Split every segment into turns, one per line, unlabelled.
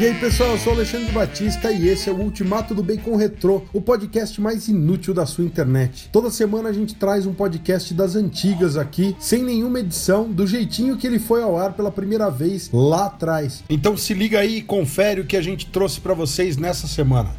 E aí pessoal, eu sou Alexandre Batista e esse é o Ultimato do Bacon Retrô, o podcast mais inútil da sua internet. Toda semana a gente traz um podcast das antigas aqui, sem nenhuma edição, do jeitinho que ele foi ao ar pela primeira vez lá atrás. Então se liga aí e confere o que a gente trouxe para vocês nessa semana.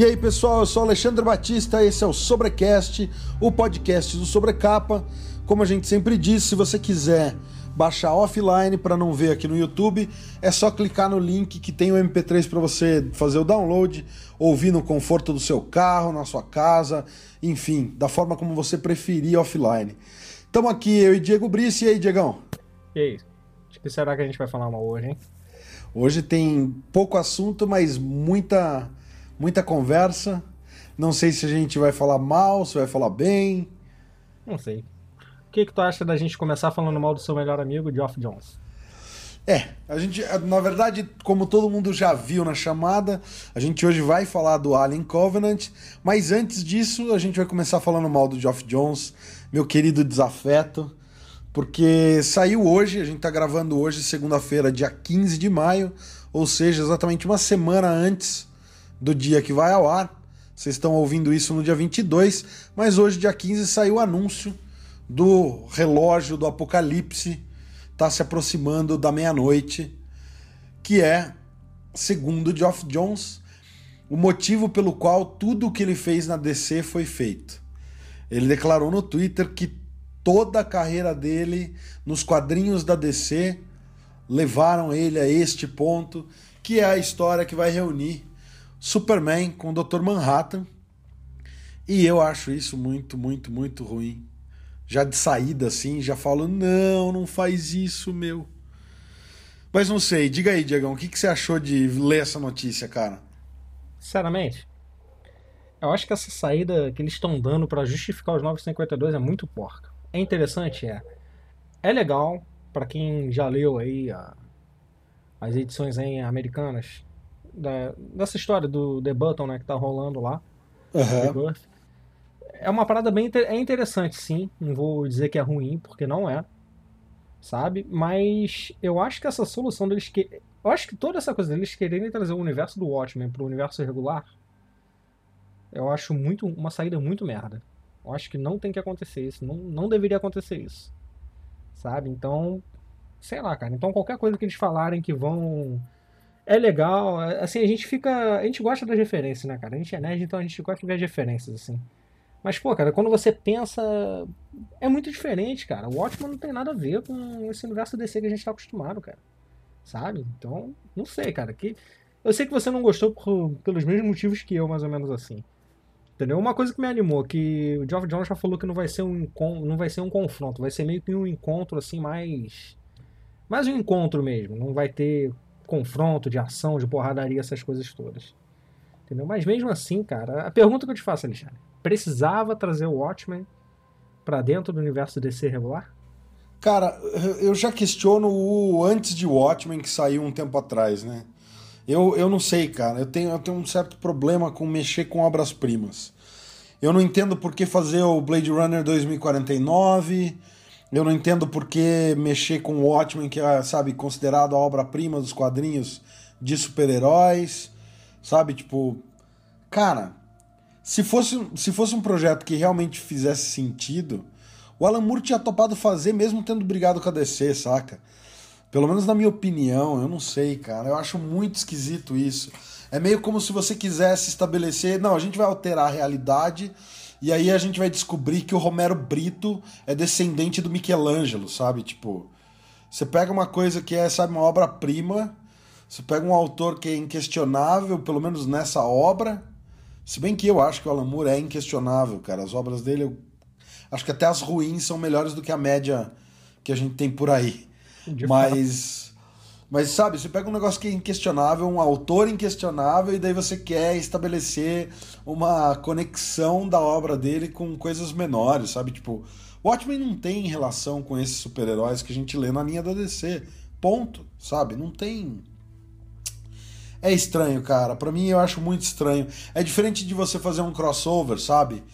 E aí pessoal, eu sou Alexandre Batista, esse é o Sobrecast, o podcast do Sobrecapa. Como a gente sempre diz, se você quiser baixar offline para não ver aqui no YouTube, é só clicar no link que tem o MP3 para você fazer o download, ouvir no conforto do seu carro, na sua casa, enfim, da forma como você preferir offline. Estamos aqui, eu e Diego Brice. E aí, Diegão?
E aí? O que será que a gente vai falar mal hoje, hein?
Hoje tem pouco assunto, mas muita muita conversa. Não sei se a gente vai falar mal, se vai falar bem.
Não sei. O que, que tu acha da gente começar falando mal do seu melhor amigo, Geoff Jones?
É, a gente, na verdade, como todo mundo já viu na chamada, a gente hoje vai falar do Alien Covenant, mas antes disso, a gente vai começar falando mal do Geoff Jones, meu querido desafeto, porque saiu hoje, a gente tá gravando hoje, segunda-feira, dia 15 de maio, ou seja, exatamente uma semana antes do dia que vai ao ar. Vocês estão ouvindo isso no dia 22, mas hoje, dia 15, saiu o anúncio do relógio do apocalipse. Está se aproximando da meia-noite, que é, segundo Geoff Jones, o motivo pelo qual tudo o que ele fez na DC foi feito. Ele declarou no Twitter que toda a carreira dele nos quadrinhos da DC levaram ele a este ponto, que é a história que vai reunir Superman com o Dr. Manhattan. E eu acho isso muito, muito, muito ruim. Já de saída assim, já falo: não, não faz isso, meu. Mas não sei, diga aí, Diegão, o que, que você achou de ler essa notícia, cara?
Sinceramente, eu acho que essa saída que eles estão dando para justificar os 952 é muito porca. É interessante, é. É legal para quem já leu aí a, as edições aí americanas da, dessa história do The Button, né, que tá rolando lá.
Uhum.
É uma parada bem é interessante, sim. Não vou dizer que é ruim, porque não é. Sabe? Mas eu acho que essa solução deles que. Eu acho que toda essa coisa deles quererem trazer o universo do Watchmen pro universo regular. Eu acho muito uma saída muito merda. Eu acho que não tem que acontecer isso. Não, não deveria acontecer isso. Sabe? Então. Sei lá, cara. Então qualquer coisa que eles falarem que vão é legal. É, assim, a gente fica. A gente gosta das referências, né, cara? A gente é nerd, então a gente gosta de ver as referências, assim. Mas, pô, cara, quando você pensa. É muito diferente, cara. O Watchmen não tem nada a ver com esse universo DC que a gente tá acostumado, cara. Sabe? Então, não sei, cara. Que... Eu sei que você não gostou por... pelos mesmos motivos que eu, mais ou menos assim. Entendeu? Uma coisa que me animou, que o Geoff Jones já falou que não vai ser um não vai ser um confronto, vai ser meio que um encontro assim mais mais um encontro mesmo, não vai ter confronto, de ação, de porradaria, essas coisas todas. Entendeu? Mas mesmo assim, cara, a pergunta que eu te faço, Alexandre, precisava trazer o Watchmen para dentro do universo DC regular?
Cara, eu já questiono o antes de Watchmen que saiu um tempo atrás, né? Eu, eu não sei, cara. Eu tenho, eu tenho um certo problema com mexer com obras-primas. Eu não entendo por que fazer o Blade Runner 2049 eu não entendo por que mexer com o Watchmen, que é, sabe, considerado a obra-prima dos quadrinhos de super-heróis, sabe? Tipo, cara, se fosse, se fosse um projeto que realmente fizesse sentido, o Alan Moore tinha topado fazer mesmo tendo brigado com a DC, saca? Pelo menos na minha opinião, eu não sei, cara. Eu acho muito esquisito isso. É meio como se você quisesse estabelecer, não, a gente vai alterar a realidade e aí a gente vai descobrir que o Romero Brito é descendente do Michelangelo, sabe? Tipo, você pega uma coisa que é, sabe, uma obra-prima, você pega um autor que é inquestionável, pelo menos nessa obra, se bem que eu acho que o Alan Moore é inquestionável, cara. As obras dele, eu acho que até as ruins são melhores do que a média que a gente tem por aí. De Mas mas sabe, você pega um negócio que é inquestionável, um autor inquestionável, e daí você quer estabelecer uma conexão da obra dele com coisas menores, sabe? Tipo, Watchmen não tem relação com esses super-heróis que a gente lê na linha da DC. Ponto, sabe? Não tem. É estranho, cara. Para mim eu acho muito estranho. É diferente de você fazer um crossover, sabe?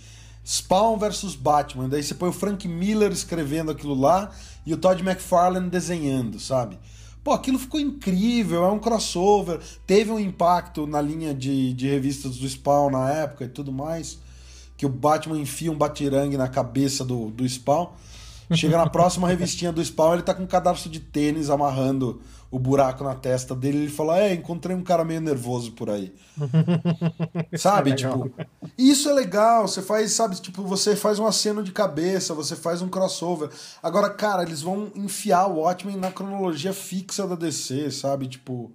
Spawn versus Batman. Daí você põe o Frank Miller escrevendo aquilo lá e o Todd McFarlane desenhando, sabe? Pô, aquilo ficou incrível, é um crossover, teve um impacto na linha de, de revistas do Spawn na época e tudo mais. Que o Batman enfia um batirangue na cabeça do, do Spawn. Chega na próxima revistinha do Spawn, ele tá com um cadarço de tênis amarrando o buraco na testa dele. Ele fala: É, encontrei um cara meio nervoso por aí. sabe? É tipo, isso é legal. Você faz, sabe? Tipo, você faz um aceno de cabeça, você faz um crossover. Agora, cara, eles vão enfiar o Watchmen na cronologia fixa da DC, sabe? Tipo.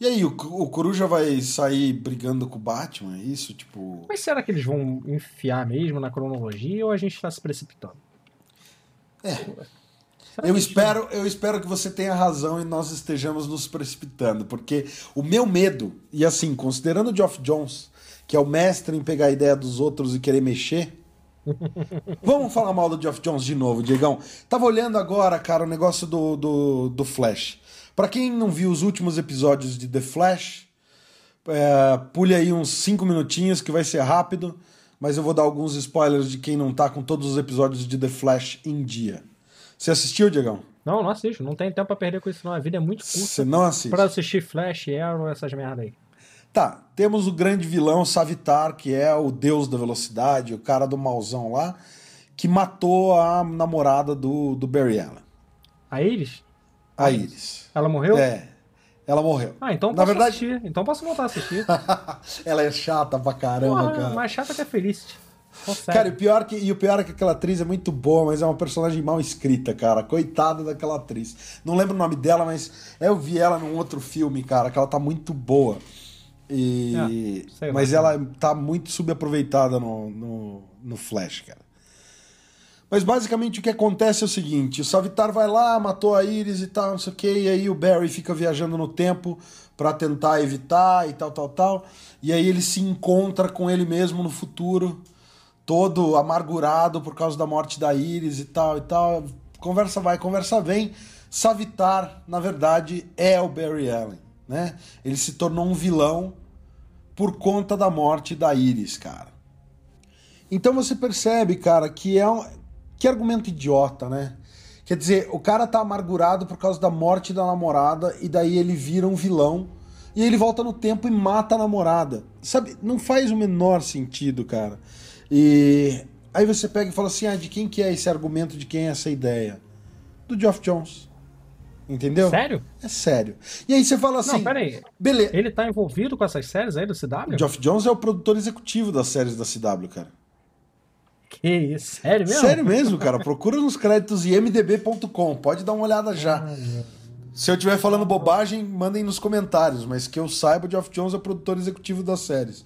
E aí, o, o Coruja vai sair brigando com o Batman? É isso? Tipo.
Mas será que eles vão enfiar mesmo na cronologia ou a gente tá se precipitando?
É. Eu espero, eu espero que você tenha razão e nós estejamos nos precipitando, porque o meu medo, e assim, considerando o Geoff Jones, que é o mestre em pegar a ideia dos outros e querer mexer. Vamos falar mal do Geoff Jones de novo, Diegão. Tava olhando agora, cara, o negócio do, do, do Flash. Para quem não viu os últimos episódios de The Flash, é, pule aí uns 5 minutinhos que vai ser rápido mas eu vou dar alguns spoilers de quem não tá com todos os episódios de The Flash em dia. Você assistiu, Diegão?
Não, não assisto. Não tem tempo pra perder com isso, não. A vida é muito curta.
Você não assiste?
Pra assistir Flash, Arrow, essas merda aí.
Tá, temos o grande vilão Savitar, que é o deus da velocidade, o cara do mauzão lá, que matou a namorada do, do Barry Allen.
A Iris?
A Iris.
Ela morreu?
É. Ela morreu.
Ah, então
Na
posso
verdade...
assistir. Então posso voltar a assistir.
ela é chata pra caramba,
Porra,
cara.
Mais chata que a Felicity. Consegue.
Cara, e o, pior que, e o pior é que aquela atriz é muito boa, mas é uma personagem mal escrita, cara. Coitada daquela atriz. Não lembro o nome dela, mas eu vi ela num outro filme, cara, que ela tá muito boa. E...
É,
mas ela tá muito subaproveitada no, no, no Flash, cara. Mas basicamente o que acontece é o seguinte: o Savitar vai lá, matou a Iris e tal, não sei o que, e aí o Barry fica viajando no tempo para tentar evitar e tal, tal, tal. E aí ele se encontra com ele mesmo no futuro, todo amargurado por causa da morte da Iris e tal e tal. Conversa vai, conversa vem. Savitar, na verdade, é o Barry Allen, né? Ele se tornou um vilão por conta da morte da Iris, cara. Então você percebe, cara, que é um, que argumento idiota, né? Quer dizer, o cara tá amargurado por causa da morte da namorada e daí ele vira um vilão e ele volta no tempo e mata a namorada. Sabe, não faz o menor sentido, cara. E aí você pega e fala assim: "Ah, de quem que é esse argumento, de quem é essa ideia?" Do Geoff Jones. Entendeu?
Sério?
É sério. E aí você fala assim:
Não, peraí.
Beleza.
Ele tá envolvido com essas séries aí do CW?
Geoff Jones é o produtor executivo das séries da CW, cara.
Que isso? Sério mesmo?
Sério mesmo, cara. Procura nos créditos imdb.com. Pode dar uma olhada já. Se eu estiver falando bobagem, mandem nos comentários. Mas que eu saiba, o Geoff Jones é o produtor executivo das séries.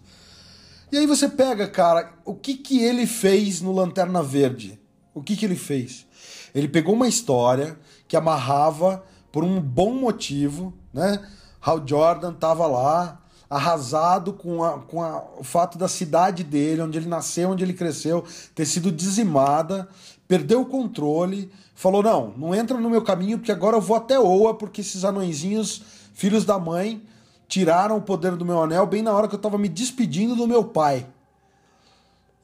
E aí você pega, cara, o que, que ele fez no Lanterna Verde? O que, que ele fez? Ele pegou uma história que amarrava por um bom motivo, né? Hal Jordan tava lá, arrasado com, a, com a, o fato da cidade dele, onde ele nasceu, onde ele cresceu, ter sido dizimada, perdeu o controle, falou: não, não entra no meu caminho, porque agora eu vou até Oa, porque esses anõezinhos, filhos da mãe, tiraram o poder do meu anel bem na hora que eu tava me despedindo do meu pai.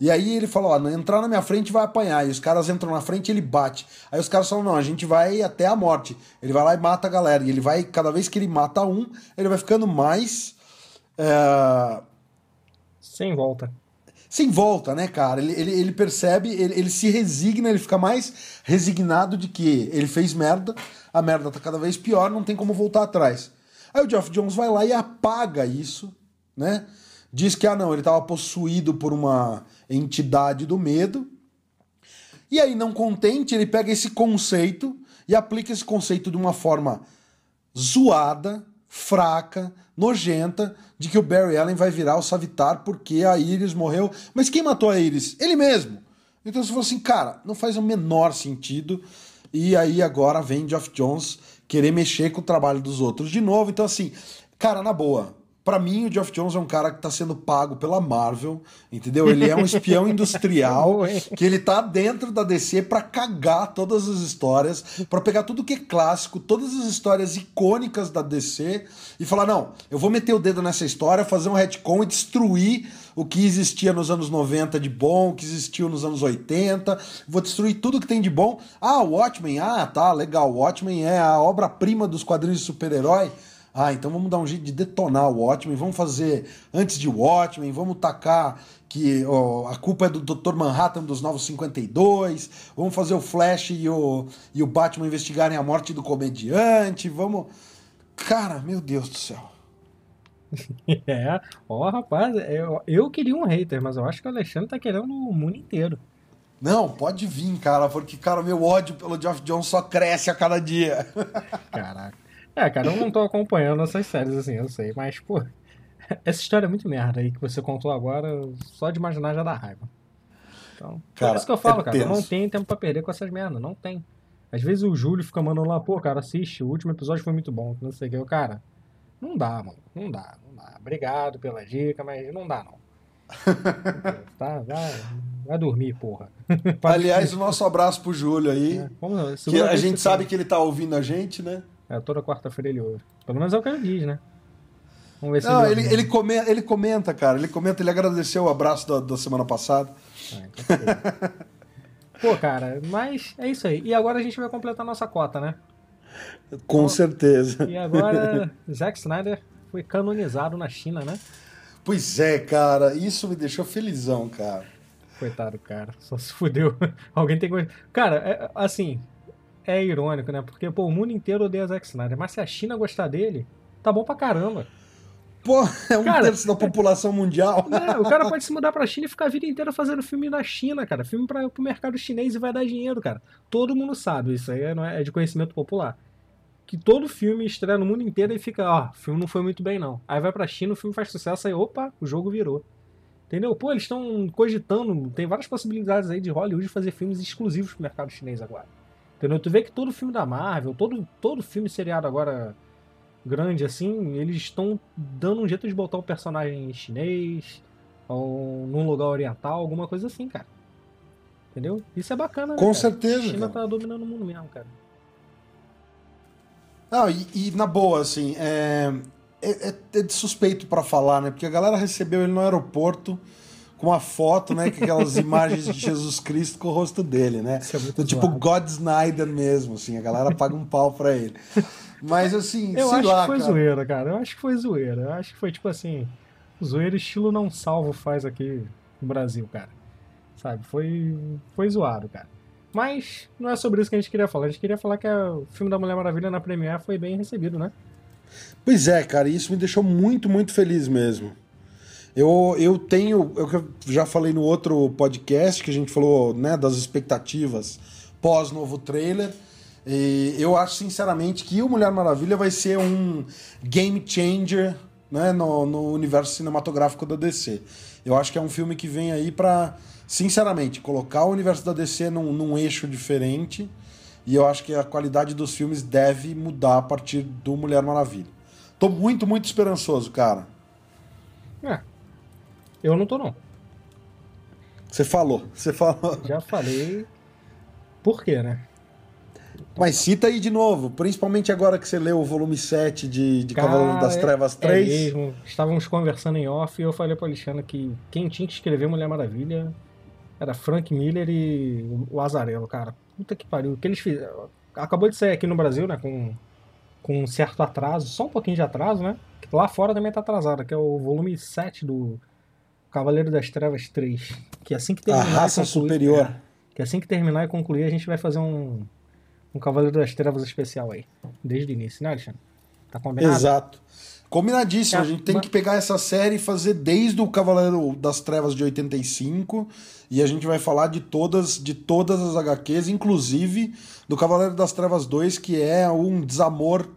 E aí ele falou, ó, entrar na minha frente vai apanhar. E os caras entram na frente e ele bate. Aí os caras falam, não, a gente vai até a morte. Ele vai lá e mata a galera. E ele vai, cada vez que ele mata um, ele vai ficando mais é...
Sem volta.
Sem volta, né, cara? Ele, ele, ele percebe, ele, ele se resigna, ele fica mais resignado de que ele fez merda, a merda tá cada vez pior, não tem como voltar atrás. Aí o Geoff Jones vai lá e apaga isso, né? Diz que, ah, não, ele estava possuído por uma entidade do medo. E aí, não contente, ele pega esse conceito e aplica esse conceito de uma forma zoada, fraca, nojenta de que o Barry Allen vai virar o Savitar porque a Iris morreu. Mas quem matou a Iris? Ele mesmo. Então você falou assim, cara, não faz o menor sentido. E aí agora vem Geoff Jones querer mexer com o trabalho dos outros de novo. Então assim, cara, na boa, Pra mim, o Geoff Jones é um cara que tá sendo pago pela Marvel, entendeu? Ele é um espião industrial que ele tá dentro da DC pra cagar todas as histórias, pra pegar tudo que é clássico, todas as histórias icônicas da DC e falar: não, eu vou meter o dedo nessa história, fazer um retcon e destruir o que existia nos anos 90 de bom, o que existiu nos anos 80, vou destruir tudo que tem de bom. Ah, o Watchmen, ah, tá, legal, o Watchmen é a obra-prima dos quadrinhos de super-herói. Ah, então vamos dar um jeito de detonar o Watchmen, vamos fazer antes de Watchmen, vamos tacar que a culpa é do Dr. Manhattan dos Novos 52, vamos fazer o Flash e o, e o Batman investigarem a morte do comediante, vamos. Cara, meu Deus do céu.
É, ó, rapaz, eu, eu queria um hater, mas eu acho que o Alexandre tá querendo o mundo inteiro.
Não, pode vir, cara, porque, cara, meu ódio pelo Geoff Jones só cresce a cada dia.
Caraca. É, cara, eu não tô acompanhando essas séries assim, eu sei, mas, pô, essa história é muito merda aí que você contou agora, só de imaginar já dá raiva. Então, cara, é isso que eu falo, é cara, eu não tenho tempo pra perder com essas merdas, não tem. Às vezes o Júlio fica mandando lá, pô, cara, assiste, o último episódio foi muito bom, não sei o que. Eu, cara, não dá, mano, não dá, não dá. Obrigado pela dica, mas não dá, não. tá, vai, vai dormir, porra.
Aliás, o nosso abraço pro Júlio aí. É, vamos, que a gente sabe que ele tá ouvindo a gente, né?
É, toda quarta-feira ele ouve. Pelo menos é o que ele diz, né?
Vamos ver se Não, ele, ele, ele, comenta, ele comenta, cara. Ele comenta, ele agradeceu o abraço da, da semana passada. Ah,
então Pô, cara, mas é isso aí. E agora a gente vai completar nossa cota, né?
Com então, certeza.
E agora, Zack Snyder foi canonizado na China, né?
Pois é, cara. Isso me deixou felizão, cara.
Coitado, cara. Só se fudeu. Alguém tem que. Cara, é, assim, é irônico, né? Porque, pô, o mundo inteiro odeia Zack Snyder, mas se a China gostar dele, tá bom pra caramba.
Pô, é um cara, terço da população mundial.
É, o cara pode se mudar pra China e ficar a vida inteira fazendo filme na China, cara. Filme pra, pro mercado chinês e vai dar dinheiro, cara. Todo mundo sabe, isso aí é, é, é de conhecimento popular. Que todo filme estreia no mundo inteiro e fica, ó, o filme não foi muito bem, não. Aí vai pra China, o filme faz sucesso, aí, opa, o jogo virou. Entendeu? Pô, eles estão cogitando, tem várias possibilidades aí de Hollywood fazer filmes exclusivos pro mercado chinês agora. Entendeu? Tu vê que todo filme da Marvel, todo, todo filme seriado agora grande assim, eles estão dando um jeito de botar o personagem chinês ou num lugar oriental, alguma coisa assim, cara. Entendeu? Isso é bacana,
né, Com
cara?
certeza.
A China cara. tá dominando o mundo mesmo, cara.
Não, e, e na boa, assim, é, é, é, é suspeito para falar, né? Porque a galera recebeu ele no aeroporto com uma foto, né? Com aquelas imagens de Jesus Cristo com o rosto dele, né? É então, tipo God Snyder mesmo, assim, a galera paga um pau pra ele. Mas assim,
eu
acho
lá, que foi cara. zoeira, cara. Eu acho que foi zoeira. Eu acho que foi tipo assim, zoeira estilo não salvo faz aqui no Brasil, cara. Sabe? Foi foi zoado, cara. Mas não é sobre isso que a gente queria falar. A gente queria falar que o filme da Mulher Maravilha na Premiere foi bem recebido, né?
Pois é, cara, isso me deixou muito, muito feliz mesmo. Eu, eu tenho, eu já falei no outro podcast que a gente falou né, das expectativas pós novo trailer. E eu acho sinceramente que o Mulher Maravilha vai ser um game changer né, no, no universo cinematográfico da DC. Eu acho que é um filme que vem aí para, sinceramente, colocar o universo da DC num, num eixo diferente. E eu acho que a qualidade dos filmes deve mudar a partir do Mulher Maravilha. Tô muito, muito esperançoso, cara.
É, eu não tô, não.
Você falou, você falou.
Já falei. Por quê, né?
Mas cita aí de novo, principalmente agora que você leu o volume 7 de, de Cavaleiro das Trevas 3.
É mesmo. Estávamos conversando em off e eu falei pro Alexandre que quem tinha que escrever Mulher Maravilha era Frank Miller e o Azarello, cara. Puta que pariu. O que eles fizeram. Acabou de sair aqui no Brasil, né? Com, com um certo atraso, só um pouquinho de atraso, né? Lá fora também tá atrasado, que é o volume 7 do Cavaleiro das Trevas 3. Que assim que terminar.
A raça concluir, superior. É,
que assim que terminar e concluir, a gente vai fazer um, um Cavaleiro das Trevas especial aí. Desde o início, né, Alexandre? Tá combinado?
Exato. Combinadíssimo. É, a gente tem mas... que pegar essa série e fazer desde o Cavaleiro das Trevas de 85. E a gente vai falar de todas, de todas as HQs, inclusive do Cavaleiro das Trevas 2, que é um desamor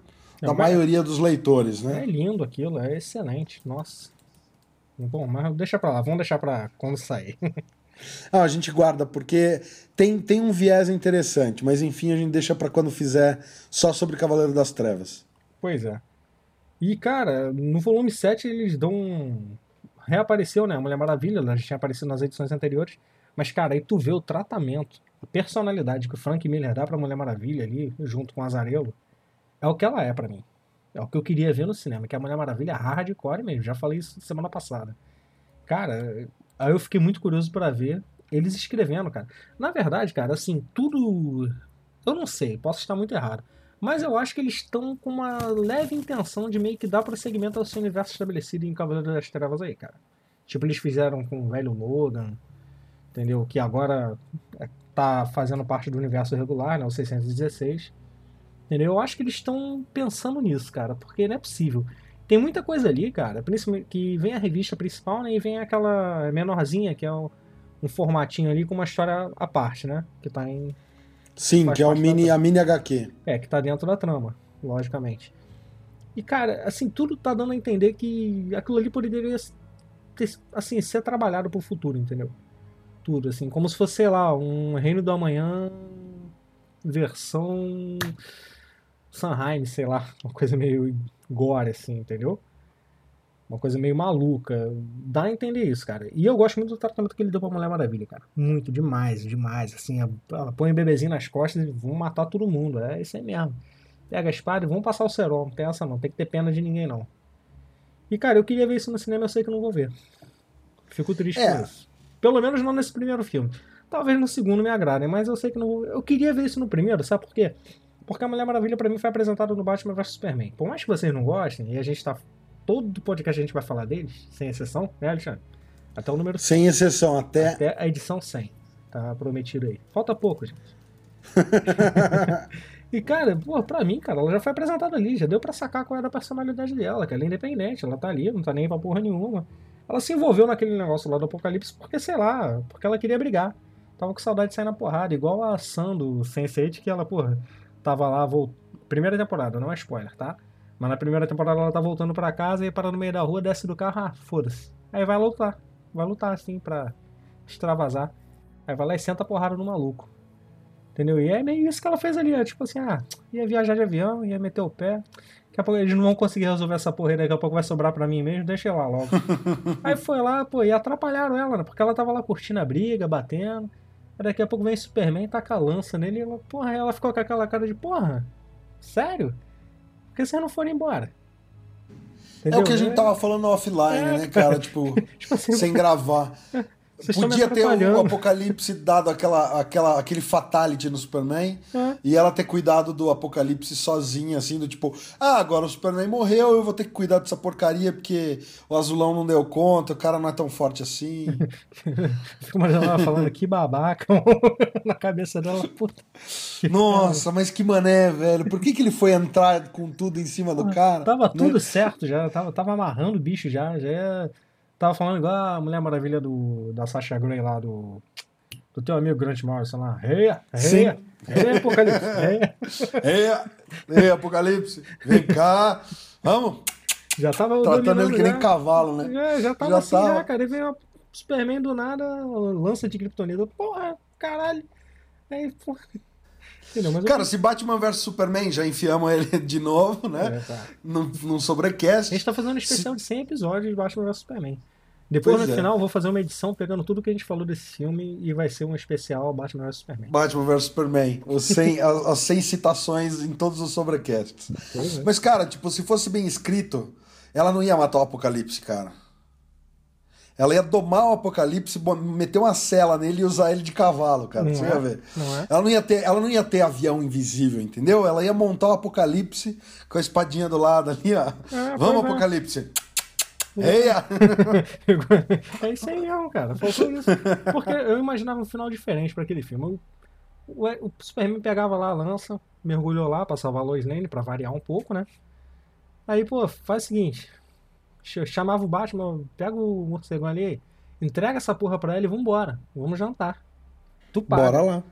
da maioria dos leitores, né?
É lindo aquilo, é excelente. Nossa. Bom, mas deixa pra lá, vamos deixar pra quando sair.
ah, a gente guarda, porque tem, tem um viés interessante, mas enfim, a gente deixa para quando fizer só sobre Cavaleiro das Trevas.
Pois é. E, cara, no volume 7 eles dão. um- Reapareceu, né? A Mulher Maravilha, ela já tinha aparecido nas edições anteriores. Mas, cara, aí tu vê o tratamento, a personalidade que o Frank Miller dá pra Mulher Maravilha ali, junto com o Azarelo, é o que ela é pra mim. É o que eu queria ver no cinema, que é a Mulher Maravilha hardcore mesmo. Já falei isso semana passada. Cara, aí eu fiquei muito curioso pra ver eles escrevendo, cara. Na verdade, cara, assim, tudo. Eu não sei, posso estar muito errado. Mas eu acho que eles estão com uma leve intenção de meio que dar prosseguimento ao seu universo estabelecido em Cavaleiro das Trevas aí, cara. Tipo, eles fizeram com o velho Logan, entendeu? Que agora é, tá fazendo parte do universo regular, né? O 616. Entendeu? Eu acho que eles estão pensando nisso, cara, porque não é possível. Tem muita coisa ali, cara, principalmente que vem a revista principal, né? E vem aquela menorzinha, que é um, um formatinho ali com uma história à parte, né? Que tá em
Sim, que é o mini, a mini HQ.
É, que tá dentro da trama, logicamente. E, cara, assim, tudo tá dando a entender que aquilo ali poderia ter, assim, ser trabalhado pro futuro, entendeu? Tudo, assim, como se fosse, sei lá, um Reino do Amanhã versão Sanheim, sei lá, uma coisa meio gore, assim, entendeu? Uma coisa meio maluca. Dá a entender isso, cara. E eu gosto muito do tratamento que ele deu pra Mulher Maravilha, cara. Muito, demais, demais. Assim, ela põe o bebezinho nas costas e vão matar todo mundo. É isso aí mesmo. Pega a espada e vão passar o cerol. Não tem essa não. Tem que ter pena de ninguém, não. E, cara, eu queria ver isso no cinema, eu sei que eu não vou ver. Fico triste
É.
com isso. Pelo menos não nesse primeiro filme. Talvez no segundo me agradem, mas eu sei que não vou. Eu queria ver isso no primeiro, sabe por quê? Porque a Mulher Maravilha pra mim foi apresentada no Batman vs Superman. Por mais que vocês não gostem, e a gente tá. Todo podcast a gente vai falar deles, sem exceção, né, Alexandre? Até o número
Sem exceção, até.
até a edição 100. Tá prometido aí. Falta pouco, gente. E, cara, pô, pra mim, cara, ela já foi apresentada ali, já deu pra sacar qual era a personalidade dela, que ela é independente, ela tá ali, não tá nem pra porra nenhuma. Ela se envolveu naquele negócio lá do Apocalipse porque, sei lá, porque ela queria brigar. Tava com saudade de sair na porrada, igual a Sam do Sense8, que ela, porra, tava lá, vol... primeira temporada, não é spoiler, tá? Mas na primeira temporada ela tá voltando pra casa e para no meio da rua, desce do carro, ah, foda-se. Aí vai lutar, vai lutar assim pra extravasar. Aí vai lá e senta a porrada no maluco. Entendeu? E é meio isso que ela fez ali, é tipo assim, ah, ia viajar de avião, ia meter o pé. Daqui a pouco eles não vão conseguir resolver essa porra aí, daqui a pouco vai sobrar pra mim mesmo, deixa eu lá logo. aí foi lá, pô, e atrapalharam ela, né? Porque ela tava lá curtindo a briga, batendo. Daqui a pouco vem Superman, taca a lança nele e ela, porra, ela ficou com aquela cara de, porra, sério? Por que vocês não foram embora?
É o que a gente tava falando offline,
É,
né, cara? Tipo,
Tipo assim,
sem gravar.
Vocês
Podia ter o
atrapalhando.
Apocalipse dado aquela, aquela, aquele fatality no Superman
É.
e ela ter cuidado do Apocalipse sozinha, assim, do tipo, ah, agora o Superman morreu, eu vou ter que cuidar dessa porcaria porque o azulão não deu conta, o cara não é tão forte assim.
Fico imaginando ela falando que babaca na cabeça dela, puta.
Nossa, mas que mané, velho. Por que, que ele foi entrar com tudo em cima do cara?
Tava
né?
tudo certo já, tava, tava amarrando o bicho já, já ia- Tava falando igual a Mulher Maravilha do, da Sasha Grey lá, do, do teu amigo Grant Morrison lá. Reia, reia, reia, Apocalipse, reia.
Ei, ei, Apocalipse, vem cá. Vamos.
Já tava
Tratando ele que nem cavalo, né?
Já, já tava
Já
assim,
tava.
já, cara. E veio Superman do nada, lança de Kryptonita. Porra, caralho. Aí, porra. Entendeu? Mas eu-
Cara, se Batman vs Superman, já enfiamos ele de novo, né?
É, tá.
Num, num
A
sobrecast.
gente tá fazendo um especial de 100 episódios de Batman vs Superman. Depois,
Pois
no
é.
final, eu vou fazer uma edição pegando tudo que a gente falou desse filme e vai ser um especial Batman vs Superman.
Batman vs Superman. Os 100, as, as 100 citações em todos os sobrecasts.
É.
Mas, cara, tipo, se fosse bem escrito, ela não ia matar o Apocalipse, cara. Ela ia domar o Apocalipse, meter uma cela nele e usar ele de cavalo, cara.
Não
Você
é?
ia ver.
Não é?
Ela não, ia ter, ela não ia ter avião invisível, entendeu? Ela ia montar o Apocalipse com a espadinha do lado ali, ó.
É,
Vamos,
pois é.
Apocalipse. Eia!
é isso aí mesmo, cara. Faltou isso. Porque eu imaginava um final diferente pra aquele filme. O, o, o Superman pegava lá a lança, mergulhou lá pra salvar a Lois Lane, pra variar um pouco, né? Aí, pô, faz o seguinte. Ch- Chamava o Batman, pega o morcegão ali, entrega essa porra pra ele e vambora. Vamos jantar. Tu paga.
Bora lá.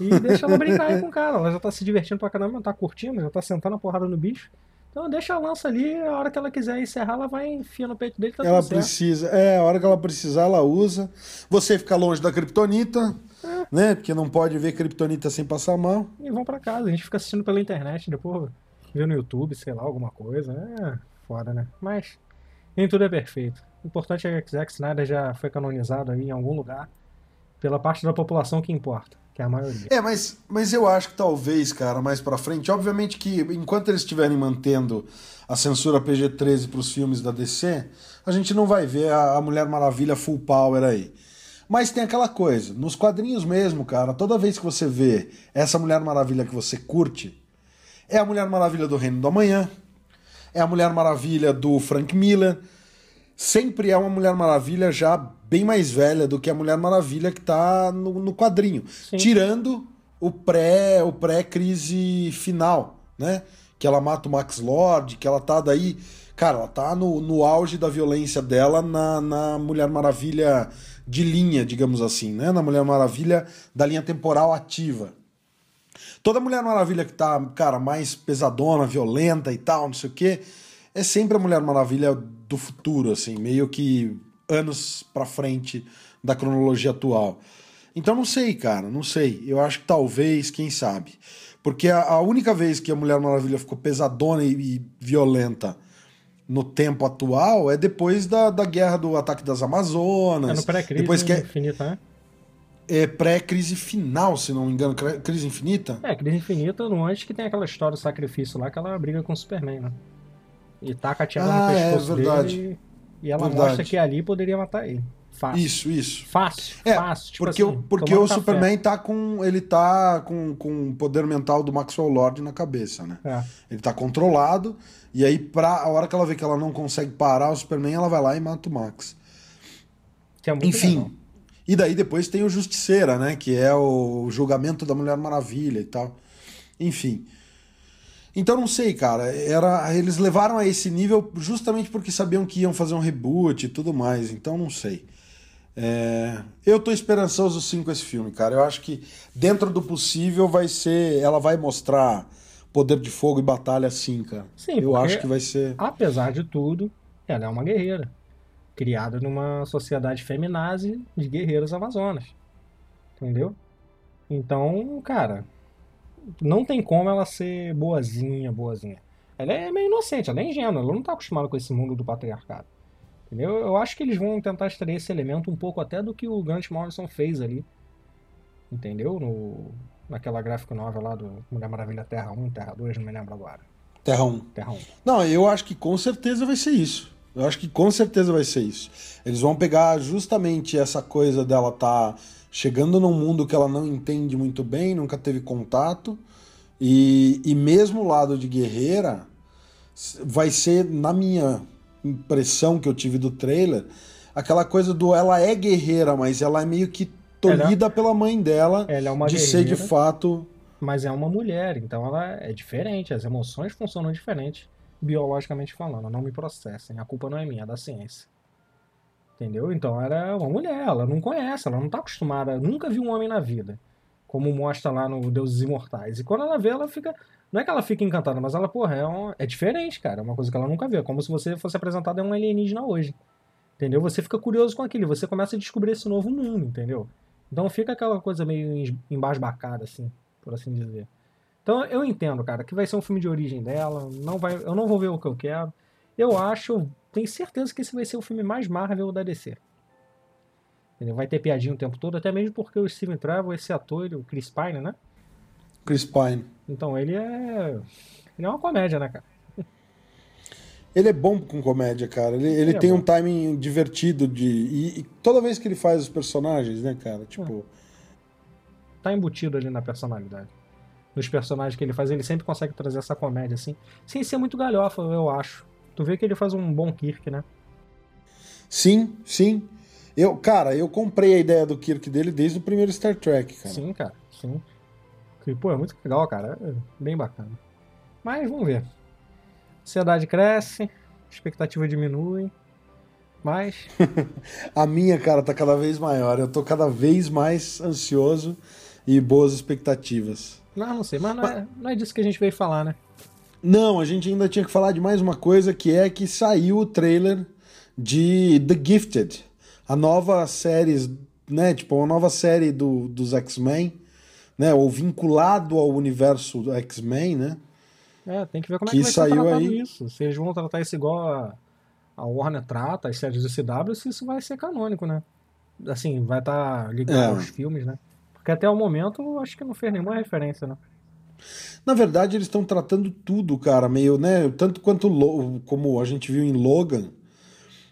E deixa ela brincar aí com o cara. Ela já tá se divertindo pra caramba, tá curtindo, já tá sentando a porrada no bicho. Então deixa a lança ali, a hora que ela quiser encerrar, ela vai enfiar no peito dele, tá
Ela precisa, é, a hora que ela precisar, ela usa. Você fica longe da Kryptonita,
É.
né? Porque não pode ver Kryptonita sem passar mal.
E vão pra casa. A gente fica assistindo pela internet, depois vê no YouTube, sei lá, alguma coisa. É, foda, né? Mas nem tudo é perfeito. O importante é que Zack Snyder já foi canonizado aí em algum lugar pela parte da população que importa, que é a maioria.
É, mas, mas eu acho que talvez, cara, mais pra frente, obviamente que enquanto eles estiverem mantendo a censura PG-13 pros filmes da DC, a gente não vai ver a, a Mulher Maravilha full power aí. Mas tem aquela coisa, nos quadrinhos mesmo, cara, toda vez que você vê essa Mulher Maravilha que você curte, é a Mulher Maravilha do Reino do Amanhã, é a Mulher Maravilha do Frank Miller, sempre é uma Mulher Maravilha já bem mais velha do que a Mulher Maravilha que tá no, no quadrinho.
Sim.
Tirando o pré o pré-crise final, né? Que ela mata o Max Lord, que ela tá daí. Cara, ela tá no, no auge da violência dela na, na Mulher Maravilha de linha, digamos assim, né? Na Mulher Maravilha da linha temporal ativa. Toda Mulher Maravilha que tá, cara, mais pesadona, violenta e tal, não sei o quê, é sempre a Mulher Maravilha do futuro, assim, meio que anos pra frente da cronologia atual. Então não sei, cara, não sei. Eu acho que talvez, quem sabe. Porque a, a única vez que a Mulher Maravilha ficou pesadona e, e violenta no tempo atual é depois da, da guerra do ataque das Amazonas.
É no pré-crise
depois que é,
infinita, né?
É pré-crise final, se não me engano, cri- crise infinita.
É, crise infinita, no antes que tem aquela história do sacrifício lá, que ela briga com o Superman, né? E taca a tiara
Ah,
no
é
pescoço
verdade.
dele e ela
Verdade.
mostra que ali poderia matar ele. Fácil.
Isso, isso.
Fácil,
É,
fácil. Tipo
porque
assim,
o, porque o
café.
Superman tá com. Ele tá com, com o poder mental do Maxwell Lord na cabeça, né?
É.
Ele tá controlado, e aí, pra, a hora que ela vê que ela não consegue parar o Superman, ela vai lá e mata o Max.
Que é muito
Enfim.
legal.
E daí depois tem o Justiceira, né? Que é o julgamento da Mulher Maravilha e tal. Enfim. Então não sei, cara. Era, eles levaram a esse nível justamente porque sabiam que iam fazer um reboot e tudo mais. Então não sei. É, eu tô esperançoso sim com esse filme, cara. Eu acho que dentro do possível vai ser. Ela vai mostrar poder de fogo e batalha sim, cara.
Sim,
eu acho que vai ser.
Apesar de tudo, ela é uma guerreira. Criada numa sociedade feminazi de guerreiros amazonas. Entendeu? Então, cara, não tem como ela ser boazinha, boazinha. Ela é meio inocente, ela é ingênua, ela não tá acostumada com esse mundo do patriarcado. Entendeu? Eu acho que eles vão tentar extrair esse elemento um pouco até do que o Grant Morrison fez ali. Entendeu? No, naquela gráfica nova lá do Mulher Maravilha Terra 1, Terra 2, não me lembro agora.
Terra 1.
Terra 1.
Não, eu acho que com certeza vai ser isso. Eu acho que com certeza vai ser isso. Eles vão pegar justamente essa coisa dela tá chegando num mundo que ela não entende muito bem, nunca teve contato, e, e mesmo o lado de guerreira vai ser, na minha impressão que eu tive do trailer, aquela coisa do ela é guerreira, mas ela é meio que tolhida pela mãe dela
Ela é uma
de ser de fato.
mas é uma mulher, então ela é diferente, as emoções funcionam diferente, biologicamente falando. Não me processem, a culpa não é minha, é da ciência. Entendeu? Então ela é uma mulher, ela não conhece, ela não tá acostumada, nunca viu um homem na vida, como mostra lá no Deuses Imortais. E quando ela vê, ela fica. Não é que ela fica encantada, mas ela, porra, é, um- é diferente, cara. É uma coisa que ela nunca viu. É como se você fosse apresentado a um alienígena hoje. Entendeu? Você fica curioso com aquilo, você começa a descobrir esse novo mundo, entendeu? Então fica aquela coisa meio em- embasbacada, assim, por assim dizer. Então eu entendo, cara, que vai ser um filme de origem dela, não vai, eu não vou ver o que eu quero. Eu acho, eu tenho certeza que esse vai ser o filme mais Marvel da DC. Entendeu? Vai ter piadinha o tempo todo, até mesmo porque o Steven Trevor, esse ator, o Chris Pine, né?
Chris Pine.
Então ele é. Ele é uma comédia, né, cara?
Ele é bom com comédia, cara. Ele, ele
Ele é
tem
bom.
um timing divertido de. E, e toda vez que ele faz os personagens, né, cara? Tipo.
Tá embutido ali na personalidade. Nos personagens que ele faz, ele sempre consegue trazer essa comédia, assim, sem ser muito galhofa, eu acho. Tu vê que ele faz um bom Kirk, né?
Sim, sim. Eu, cara, eu comprei a ideia do Kirk dele desde o primeiro Star Trek, cara.
Sim, cara, sim. Que, pô, é muito legal, cara. É bem bacana. Mas vamos ver. Ansiedade cresce, expectativa diminui. Mas,
A minha, cara, tá cada vez maior. Eu tô cada vez mais ansioso e boas expectativas.
Não, não sei, mas não é, não é disso que a gente veio falar, né?
Não, a gente ainda tinha que falar de mais uma coisa, que é que saiu o trailer de The Gifted, a nova série, né, tipo, uma nova série do, dos X-Men, né, ou vinculado ao universo do X-Men, né,
É, tem que ver como
Que
é que vai ser
saiu
tratado
aí.
isso. Se eles vão tratar isso igual a, a Warner trata, as séries do CW, se isso vai ser canônico, né? Assim, vai estar ligado
É.
aos filmes, né? Porque até o momento, acho que não fez nenhuma referência, né?
Na verdade, eles estão tratando tudo, cara, meio, né? Tanto quanto como a gente viu em Logan.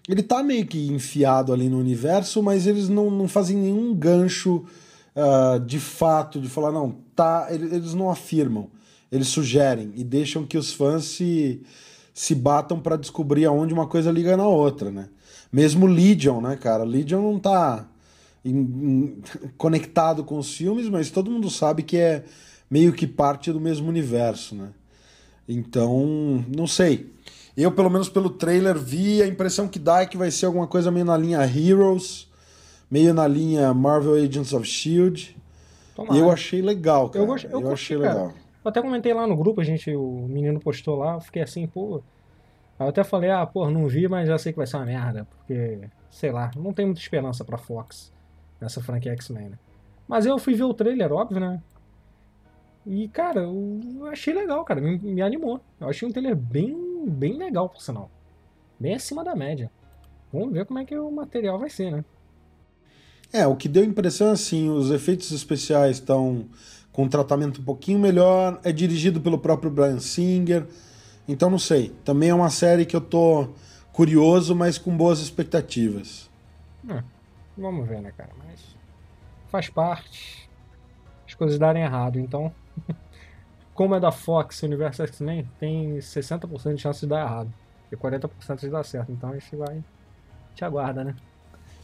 Ele tá meio que enfiado ali no universo, mas eles não, não fazem nenhum gancho ah, de fato, de falar, não, tá. ele- Eles não afirmam. Eles sugerem e deixam que os fãs se, se batam pra descobrir aonde uma coisa liga na outra, né? Mesmo Legion, né, cara? Legion não tá em- em- conectado com os filmes, mas todo mundo sabe que é meio que parte do mesmo universo, né? Então, não sei. Eu, pelo menos pelo trailer, vi a impressão que dá é que vai ser alguma coisa meio na linha Heroes, meio na linha Marvel Agents of Shield.
Tomara.
E eu achei legal, cara.
Eu gost- eu curti,
achei
cara.
legal.
Eu até comentei lá no grupo, a gente, o menino postou lá, eu fiquei assim, pô. Aí eu até falei, ah, pô, não vi, mas já sei que vai ser uma merda, porque, sei lá, não tem muita esperança pra Fox nessa franquia X-Men, né? Mas eu fui ver o trailer, óbvio, né? E, cara, eu achei legal, cara, me, me animou. Eu achei um trailer bem, bem legal, por sinal. Bem acima da média. Vamos ver como é que o material vai ser, né?
É, o que deu impressão é assim, os efeitos especiais estão com um tratamento um pouquinho melhor, é dirigido pelo próprio Brian Singer. Então não sei, também é uma série que eu tô curioso, mas com boas expectativas.
É, vamos ver, né, cara? Faz parte. As coisas darem errado, então. Como é da Fox, o universo X-Men, tem 60% de chance de dar errado. E 40% de dar certo. Então a gente vai. Te aguarda, né?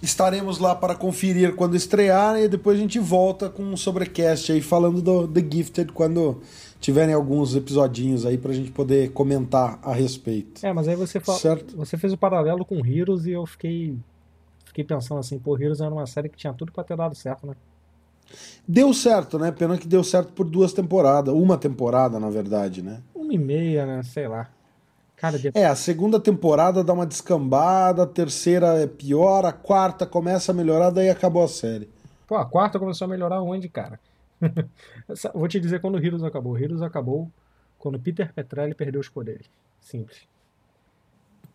Estaremos lá para conferir quando estrear e depois a gente volta com um sobrecast aí falando do The Gifted quando tiverem alguns episodinhos aí pra gente poder comentar a respeito.
É, mas aí você fala,
Certo.
você fez o paralelo com Heroes e eu fiquei fiquei pensando assim, pô, Heroes era uma série que tinha tudo pra ter dado certo, né?
Deu certo, né? Pena que deu certo por duas temporadas, uma temporada, na verdade, né?
Uma e meia, né? Sei lá. Cara, de...
É, a segunda temporada dá uma descambada, a terceira é pior, a quarta começa a melhorar, daí acabou a série.
Pô, a quarta começou a melhorar onde, cara? Vou te dizer quando o Heroes acabou. O Heroes acabou quando Peter Petrelli perdeu os poderes. Simples.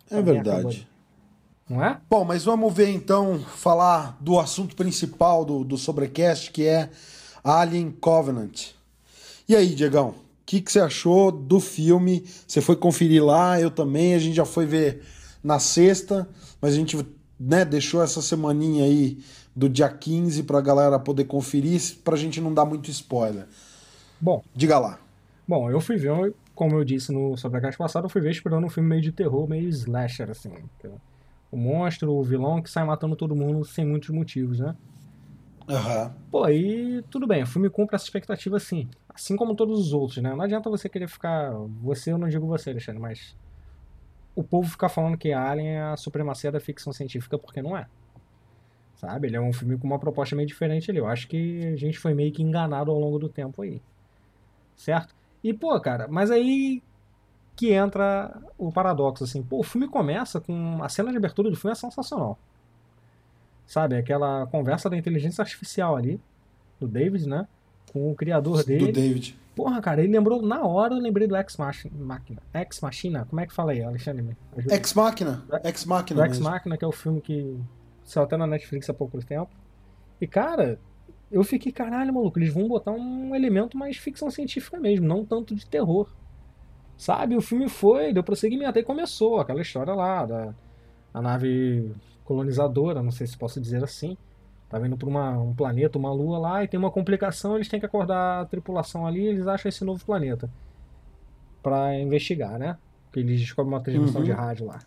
É
mim acabou
verdade.
Não é?
Bom, mas vamos ver então, falar do assunto principal do, do Sobrecast, que é Alien Covenant. E aí, Diegão, o que, que você achou do filme? Você foi conferir lá, eu também, a gente já foi ver na sexta, mas a gente né, deixou essa semaninha aí do dia 15 pra galera poder conferir, pra gente não dar muito spoiler.
Bom,
Diga lá.
bom, eu fui ver, como eu disse no Sobrecast passado, eu fui ver esperando um filme meio de terror, meio slasher, assim. entendeu? O monstro, o vilão que sai matando todo mundo sem muitos motivos, né?
Aham.
Pô, aí tudo bem, o filme cumpre essa expectativa sim. Assim como todos os outros, né? Não adianta você querer ficar. Você, eu não digo você, Alexandre, mas. O povo ficar falando que Alien é a supremacia da ficção científica porque não é. Sabe? Ele é um filme com uma proposta meio diferente ali. Eu acho que a gente foi meio que enganado ao longo do tempo aí. Certo? E, pô, cara, mas aí que entra o paradoxo, assim. Pô, o filme começa com. A cena de abertura do filme é sensacional. Sabe? Aquela conversa da inteligência artificial ali, do David, né? Com o criador dele.
Do David.
Porra, cara, ele lembrou, na hora eu lembrei do Ex Machina. Ex Machina? Como é que fala aí, Alexandre?
Ex Machina. Ex
Do
Machina.
Ex. Machina, que é o filme que saiu até na Netflix há pouco tempo. E, cara, eu fiquei, caralho, maluco, eles vão botar um elemento mais ficção científica mesmo, não tanto de terror. Sabe? O filme foi, deu prosseguimento, aí começou aquela história lá da a nave colonizadora, não sei se posso dizer assim. Tá vindo pra uma, um planeta, uma lua lá, e tem uma complicação, eles têm que acordar a tripulação ali, eles acham esse novo planeta. Pra investigar, né? Porque eles descobrem uma transmissão
Uhum.
de rádio lá.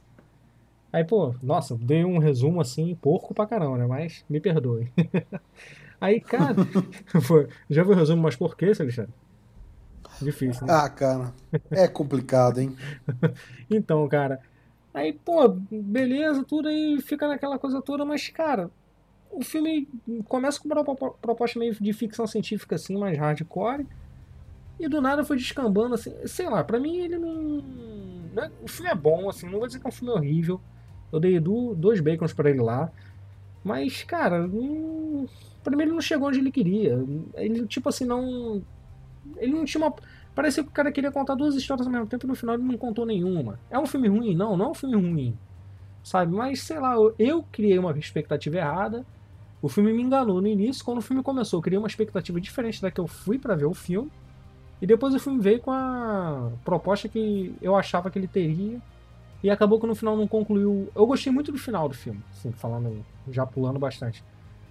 Aí, pô, nossa, dei um resumo assim, porco pra caramba, né? Mas me perdoe. Aí, cara, foi, já viu o resumo mais por que, Alexandre? Difícil, né?
Ah, cara. É complicado, hein?
Então, cara, aí, pô, beleza, tudo aí fica naquela coisa toda, mas, cara, o filme começa com uma propo- proposta meio de ficção científica, assim, mais hardcore, e do nada foi descambando, assim, sei lá, pra mim ele não. não é- o filme é bom, assim, não vou dizer que é um filme horrível, eu dei do- dois bacons pra ele lá, mas, cara, não, pra mim ele não chegou onde ele queria, ele, tipo assim, não. Ele não tinha uma. Parecia que o cara queria contar duas histórias ao mesmo tempo e no final ele não contou nenhuma. É um filme ruim? Não, não é um filme ruim. Sabe? Mas sei lá, eu, eu criei uma expectativa errada. O filme me enganou no início. Quando o filme começou, eu criei uma expectativa diferente da que eu fui para ver o filme. E depois o filme veio com a proposta que eu achava que ele teria. E acabou que no final não concluiu. Eu gostei muito do final do filme, assim, falando, já pulando bastante.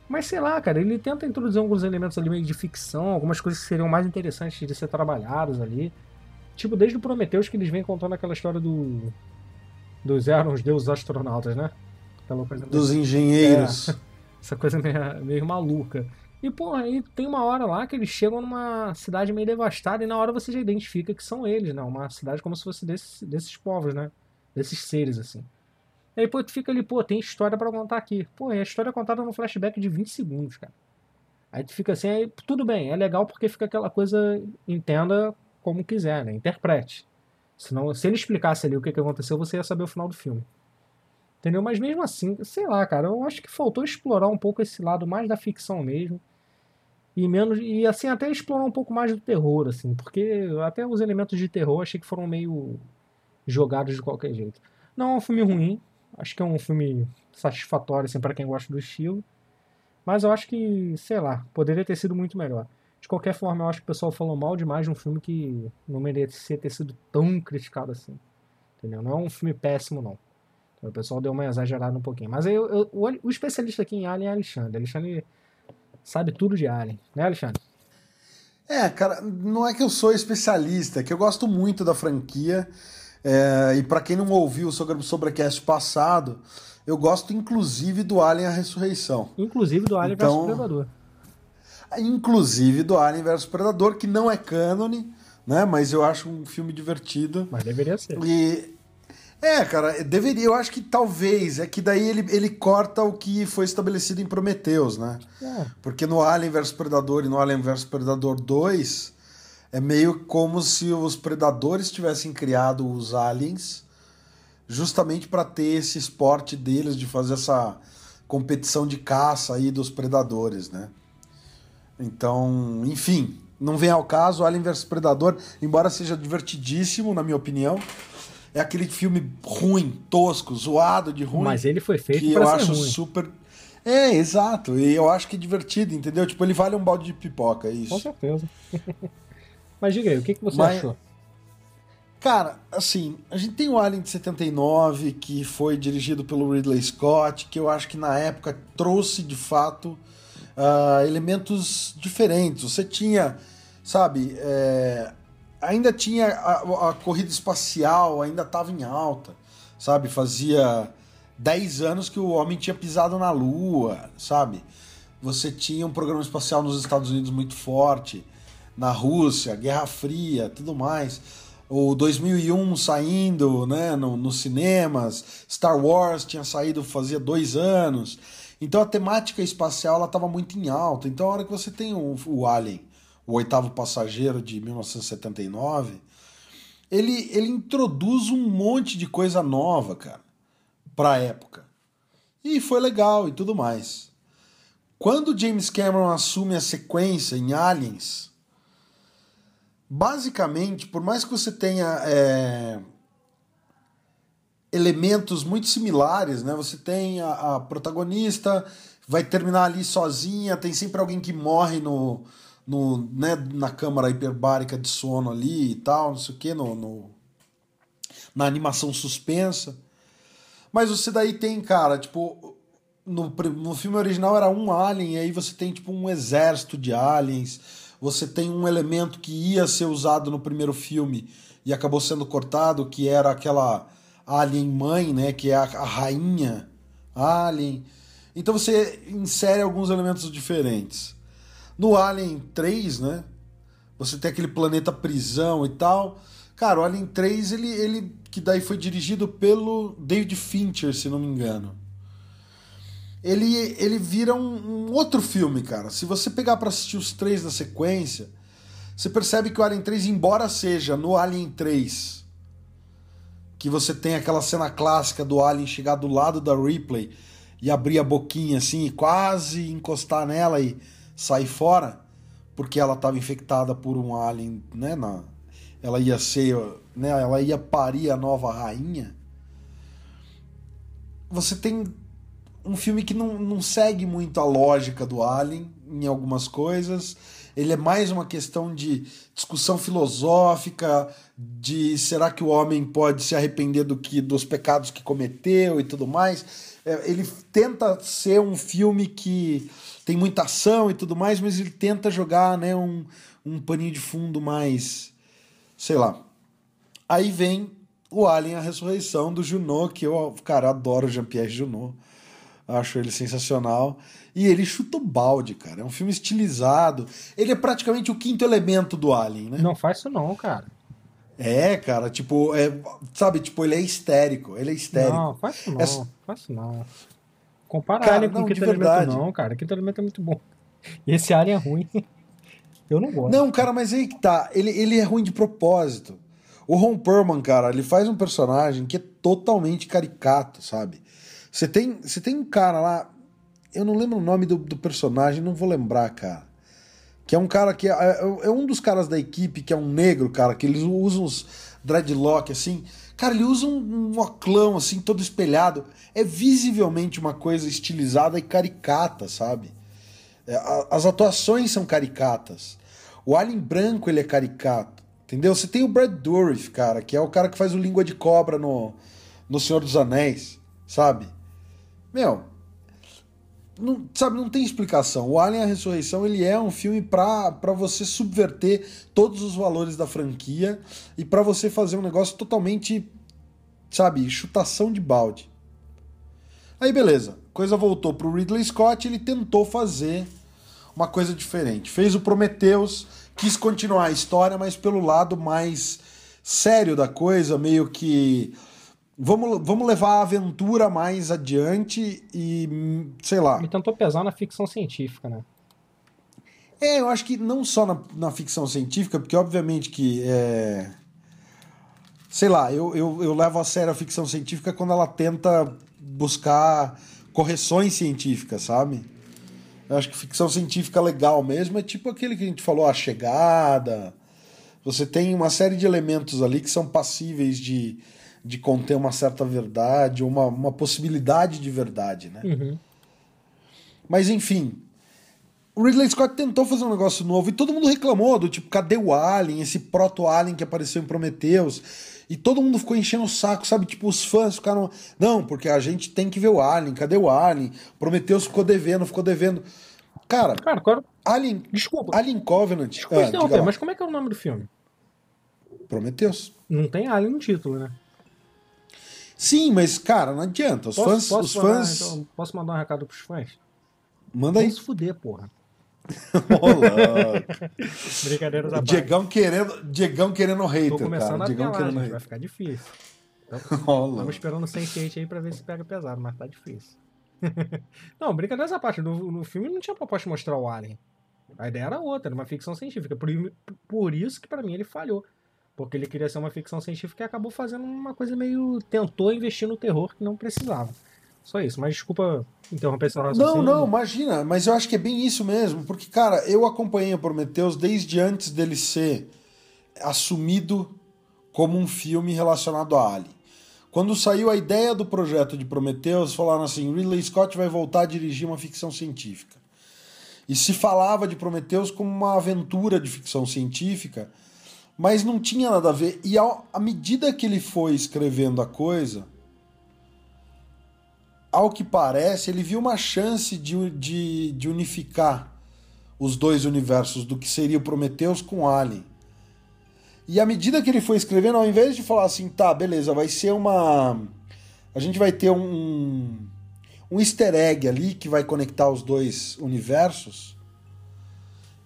Mas sei lá, cara, ele tenta introduzir alguns elementos ali meio de ficção, algumas coisas que seriam mais interessantes de ser trabalhadas ali. Tipo, desde o Prometheus que eles vêm contando aquela história do. Dos eram os deuses astronautas, né?
Aquela coisa Dos meio... engenheiros.
É, essa coisa meio, meio maluca. E, pô, aí tem uma hora lá que eles chegam numa cidade meio devastada e na hora você já identifica que são eles, né? Uma cidade como se fosse desses, desses povos, né? Desses seres, assim. Aí, pô, tu fica ali, pô, tem história para contar aqui. Pô, e a história é contada num flashback de 20 segundos, cara. Aí tu fica assim, aí, tudo bem, é legal porque fica aquela coisa, entenda como quiser, né? Interprete. Senão, se ele explicasse ali o que, que aconteceu, você ia saber o final do filme. Entendeu? Mas mesmo assim, sei lá, cara, eu acho que faltou explorar um pouco esse lado mais da ficção mesmo e menos e assim até explorar um pouco mais do terror assim porque até os elementos de terror achei que foram meio jogados de qualquer jeito não é um filme ruim acho que é um filme satisfatório assim para quem gosta do estilo. Mas eu acho que sei lá poderia ter sido muito melhor. De qualquer forma eu acho que o pessoal falou mal demais de um filme que não merecia ter sido tão criticado assim. Entendeu? Não é um filme péssimo não. Então, o pessoal deu uma exagerada um pouquinho. Mas eu, eu o, o especialista aqui em Alien é Alexandre. Alexandre sabe tudo de Alien, né, Alexandre?
É, cara, não é que eu sou especialista, é que eu gosto muito da franquia. É, e para quem não ouviu sobre o Sobrecast passado, eu gosto inclusive do Alien a Ressurreição.
Inclusive do Alien então, vs Predador.
Inclusive do Alien vs Predador, que não é cânone, né? Mas eu acho um filme divertido.
Mas deveria ser.
E é, cara, deveria. Eu acho que talvez. É que daí ele, ele corta o que foi estabelecido em Prometheus, né? É. Porque no Alien vs Predador e no Alien vs Predador 2 é meio como se os predadores tivessem criado os aliens justamente para ter esse esporte deles de fazer essa competição de caça aí dos predadores, né? Então, enfim, não vem ao caso Alien vs Predador, embora seja divertidíssimo, na minha opinião é aquele filme ruim, tosco, zoado de ruim.
Mas ele foi feito
que
eu
acho
ruim.
super. É, exato. E eu acho que é divertido, entendeu? Tipo, ele vale um balde de pipoca, é isso.
Com certeza. Mas diga aí, o que, que você Mas... achou?
Cara, assim, a gente tem o Alien de 79, que foi dirigido pelo Ridley Scott, que eu acho que na época trouxe de fato uh, elementos diferentes. Você tinha, sabe, é, ainda tinha a, a corrida espacial, ainda estava em alta, sabe? Fazia 10 anos que o homem tinha pisado na Lua, sabe? Você tinha um programa espacial nos Estados Unidos muito forte, na Rússia, Guerra Fria, tudo mais. O 2001 saindo né, no, nos cinemas, Star Wars tinha saído fazia dois anos. Então a temática espacial estava muito em alta. Então a hora que você tem o, o Alien o Oitavo Passageiro de 1979, ele, ele introduz um monte de coisa nova, cara, pra época. E foi legal e tudo mais. Quando James Cameron assume a sequência em Aliens, basicamente, por mais que você tenha é, elementos muito similares, né? Você tem a, a protagonista, vai terminar ali sozinha, tem sempre alguém que morre no, no, né, na câmara hiperbárica de sono ali e tal, não sei o que, no, no, na animação suspensa. Mas você daí tem, cara, tipo, no, no filme original era um alien, e aí você tem tipo um exército de aliens. Você tem um elemento que ia ser usado no primeiro filme e acabou sendo cortado, que era aquela alien mãe, né, que é a, a rainha alien. Então você insere alguns elementos diferentes. No Alien 3, né? Você tem aquele planeta prisão e tal. Cara, o Alien 3, ele, ele que daí foi dirigido pelo David Fincher, se não me engano. Ele, ele vira um, um outro filme, cara. Se você pegar para assistir os três na sequência, você percebe que o Alien 3, embora seja no Alien 3, que você tem aquela cena clássica do Alien chegar do lado da Ripley e abrir a boquinha assim, e quase encostar nela e sair fora, porque ela estava infectada por um alien, né? Na... ela ia ser, né, ela ia parir a nova rainha. Você tem um filme que não, não segue muito a lógica do Alien em algumas coisas. Ele é mais uma questão de discussão filosófica, de será que o homem pode se arrepender do que dos pecados que cometeu e tudo mais. É, ele tenta ser um filme que tem muita ação e tudo mais, mas ele tenta jogar né, um, um paninho de fundo mais, sei lá. Aí vem o Alien, a ressurreição do Junot, que eu, cara, adoro Jean-Pierre Junot. Acho ele sensacional. E ele chuta o balde, cara. É um filme estilizado. Ele é praticamente o quinto elemento do Alien, né?
Não faz isso não, cara.
É, cara, tipo, é, sabe, tipo, ele é histérico. Ele é histérico.
Não, faz isso não. É... Faz isso não. Compara cara, Alien com o Quinto Elemento, não, cara. Quinto Elemento é muito bom. E esse Alien é ruim. Eu não gosto.
Não, cara, mas aí que tá. Ele, ele é ruim de propósito. O Ron Perlman, cara, ele faz um personagem que é totalmente caricato, sabe? Você tem, você tem um cara lá, eu não lembro o nome do, do personagem, não vou lembrar, cara. Que é um cara que é, é, é, um dos caras da equipe que é um negro, cara, que eles usam os dreadlock assim. Cara, ele usa um, um oclão assim, todo espelhado. É visivelmente uma coisa estilizada e caricata, sabe? É, a, as atuações são caricatas. O Alien Branco, ele é caricato. Entendeu? Você tem o Brad Dourif, cara, que é o cara que faz o Língua de Cobra no, no Senhor dos Anéis, sabe? Meu, não, sabe, não tem explicação. O Alien a Ressurreição ele é um filme para você subverter todos os valores da franquia e para você fazer um negócio totalmente, sabe, chutação de balde. Aí beleza, coisa voltou pro Ridley Scott, ele tentou fazer uma coisa diferente. Fez o Prometheus, quis continuar a história, mas pelo lado mais sério da coisa, meio que vamos, vamos levar a aventura mais adiante e sei lá.
Ele tentou pesar na ficção científica, né?
É, eu acho que não só na, na ficção científica, porque obviamente que é. Sei lá, eu, eu, eu levo a sério a ficção científica quando ela tenta buscar correções científicas, sabe? Eu acho que ficção científica legal mesmo é tipo aquele que a gente falou, a chegada. Você tem uma série de elementos ali que são passíveis de, de conter uma certa verdade, uma, uma possibilidade de verdade, né?
Uhum.
Mas enfim, o Ridley Scott tentou fazer um negócio novo e todo mundo reclamou do tipo, cadê o Alien, esse proto-Alien que apareceu em Prometheus? E todo mundo ficou enchendo o saco, sabe? Tipo, os fãs ficaram. Não, porque a gente tem que ver o Alien, cadê o Alien? Prometheus ficou devendo, ficou devendo. Cara,
Cara agora...
Alien.
Desculpa.
Alien Covenant.
Desculpa, ah, mas como é que é o nome do filme?
Prometheus.
Não tem Alien no título, né?
Sim, mas, cara, não adianta. Os
posso,
fãs.
Posso
os
mandar,
fãs...
Então, posso mandar um recado pros fãs?
Manda aí.
Vamos se fuder, porra.
Olá.
Brincadeira da
Diegão querendo, Diegão querendo hater,
Tô começando
cara.
a
Diegão querendo
vai
hater.
ficar difícil. Então. Estamos esperando sem skate aí pra ver se pega pesado, mas tá difícil. não, brincadeira essa parte. No, no filme não tinha proposta de mostrar o Alien. A ideia era outra, era uma ficção científica. Por, por isso que para mim ele falhou. Porque ele queria ser uma ficção científica e acabou fazendo uma coisa meio. tentou investir no terror que não precisava. Só isso, mas desculpa interromper esse
Não, assim, não, imagina, mas eu acho que é bem isso mesmo, porque, cara, eu acompanhei o Prometheus desde antes dele ser assumido como um filme relacionado a Alien. Quando saiu a ideia do projeto de Prometheus, falaram assim: Ridley Scott vai voltar a dirigir uma ficção científica. E se falava de Prometheus como uma aventura de ficção científica, mas não tinha nada a ver. E à medida que ele foi escrevendo a coisa, ao que parece, ele viu uma chance de, de, de unificar os dois universos do que seria o Prometheus com o Alien. E à medida que ele foi escrevendo, ao invés de falar assim, tá, beleza, vai ser uma. A gente vai ter um. Um easter egg ali que vai conectar os dois universos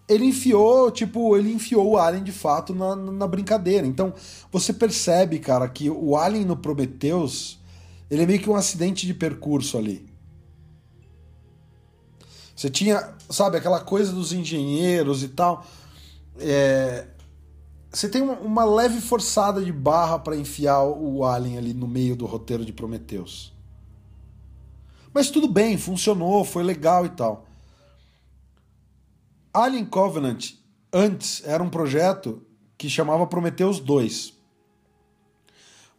ele enfiou, tipo, ele enfiou o Alien de fato na, na brincadeira. Então, você percebe, cara, que o Alien no Prometheus, ele é meio que um acidente de percurso ali. Você tinha, sabe, aquela coisa dos engenheiros e tal. É... Você tem uma, leve forçada de barra para enfiar o Alien ali no meio do roteiro de Prometheus. Mas tudo bem, funcionou, foi legal e tal. Alien Covenant antes era um projeto que chamava Prometheus 2.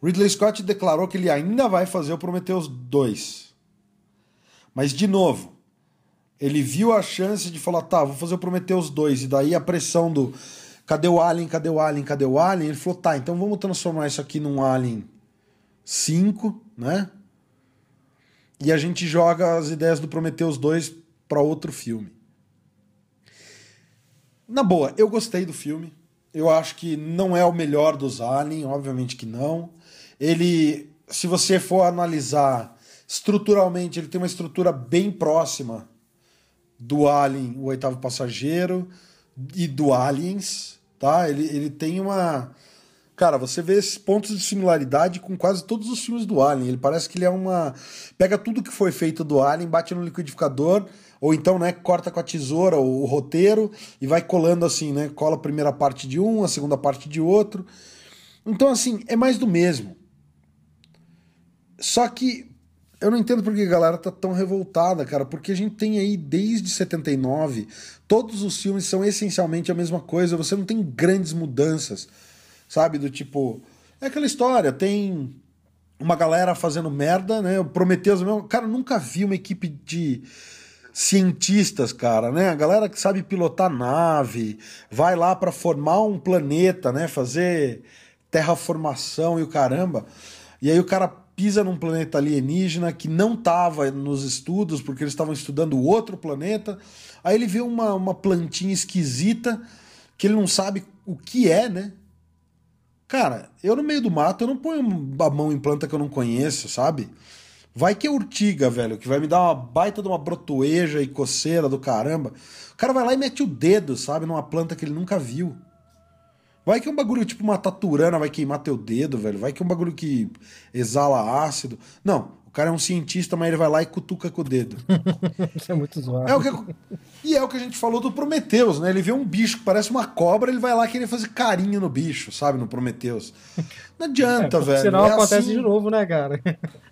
Ridley Scott declarou que ele ainda vai fazer o Prometheus 2. Mas, de novo, ele viu a chance de falar, tá, vou fazer o Prometheus 2, e daí a pressão do cadê o Alien, cadê o Alien, cadê o Alien? Ele falou, tá, então vamos transformar isso aqui num Alien 5, né? E a gente joga as ideias do Prometheus 2 para outro filme. Na boa, eu gostei do filme. Eu acho que não é o melhor dos Alien, obviamente que não. Ele, se você for analisar estruturalmente, ele tem uma estrutura bem próxima do Alien, o oitavo passageiro, e do Aliens, tá? Ele, ele tem uma. Cara, você vê esses pontos de similaridade com quase todos os filmes do Alien. Ele parece que ele é uma. Pega tudo que foi feito do Alien, bate no liquidificador, ou então, né, corta com a tesoura o, o roteiro e vai colando assim, né? Cola a primeira parte de um, a segunda parte de outro. Então, assim, é mais do mesmo. Só que eu não entendo porque a galera tá tão revoltada, cara, porque a gente tem aí desde 79, todos os filmes são essencialmente a mesma coisa, você não tem grandes mudanças, sabe? Do tipo, é aquela história, tem uma galera fazendo merda, né? Prometeus mesmo. Cara, eu nunca vi uma equipe de cientistas, cara, né? A galera que sabe pilotar nave, vai lá para formar um planeta, né? Fazer terraformação e o caramba. E aí o cara pisa num planeta alienígena que não estava nos estudos, porque eles estavam estudando outro planeta. Aí ele vê uma, uma plantinha esquisita que ele não sabe o que é, né? Cara, eu no meio do mato eu não ponho a mão em planta que eu não conheço, sabe? Vai que é urtiga, velho, que vai me dar uma baita de uma brotoeja e coceira do caramba. O cara vai lá e mete o dedo, sabe, numa planta que ele nunca viu. Vai que é um bagulho tipo uma taturana vai queimar teu dedo, velho. Vai que é um bagulho que exala ácido. Não, o cara é um cientista, mas ele vai lá e cutuca com o dedo.
Isso é muito zoado.
É o que... E é o que a gente falou do Prometheus, né? Ele vê um bicho que parece uma cobra, ele vai lá querer fazer carinho no bicho, sabe? No Prometheus. Não adianta, é, velho.
Senão
é
acontece
assim...
de novo, né, cara?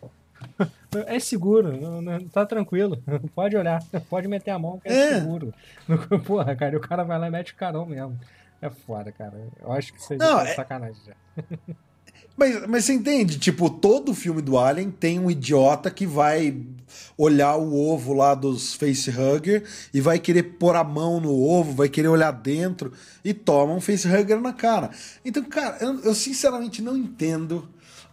É seguro, não, não, tá tranquilo. Pode olhar, pode meter a mão que é, é. seguro. Porra, cara, e o cara vai lá e mete o carão mesmo. É foda, cara. Eu acho que seja não, é... sacanagem já.
Mas, mas você entende? Tipo, todo filme do Alien tem um idiota que vai olhar o ovo lá dos facehugger e vai querer pôr a mão no ovo, vai querer olhar dentro e toma um facehugger na cara. Então, cara, eu, eu sinceramente não entendo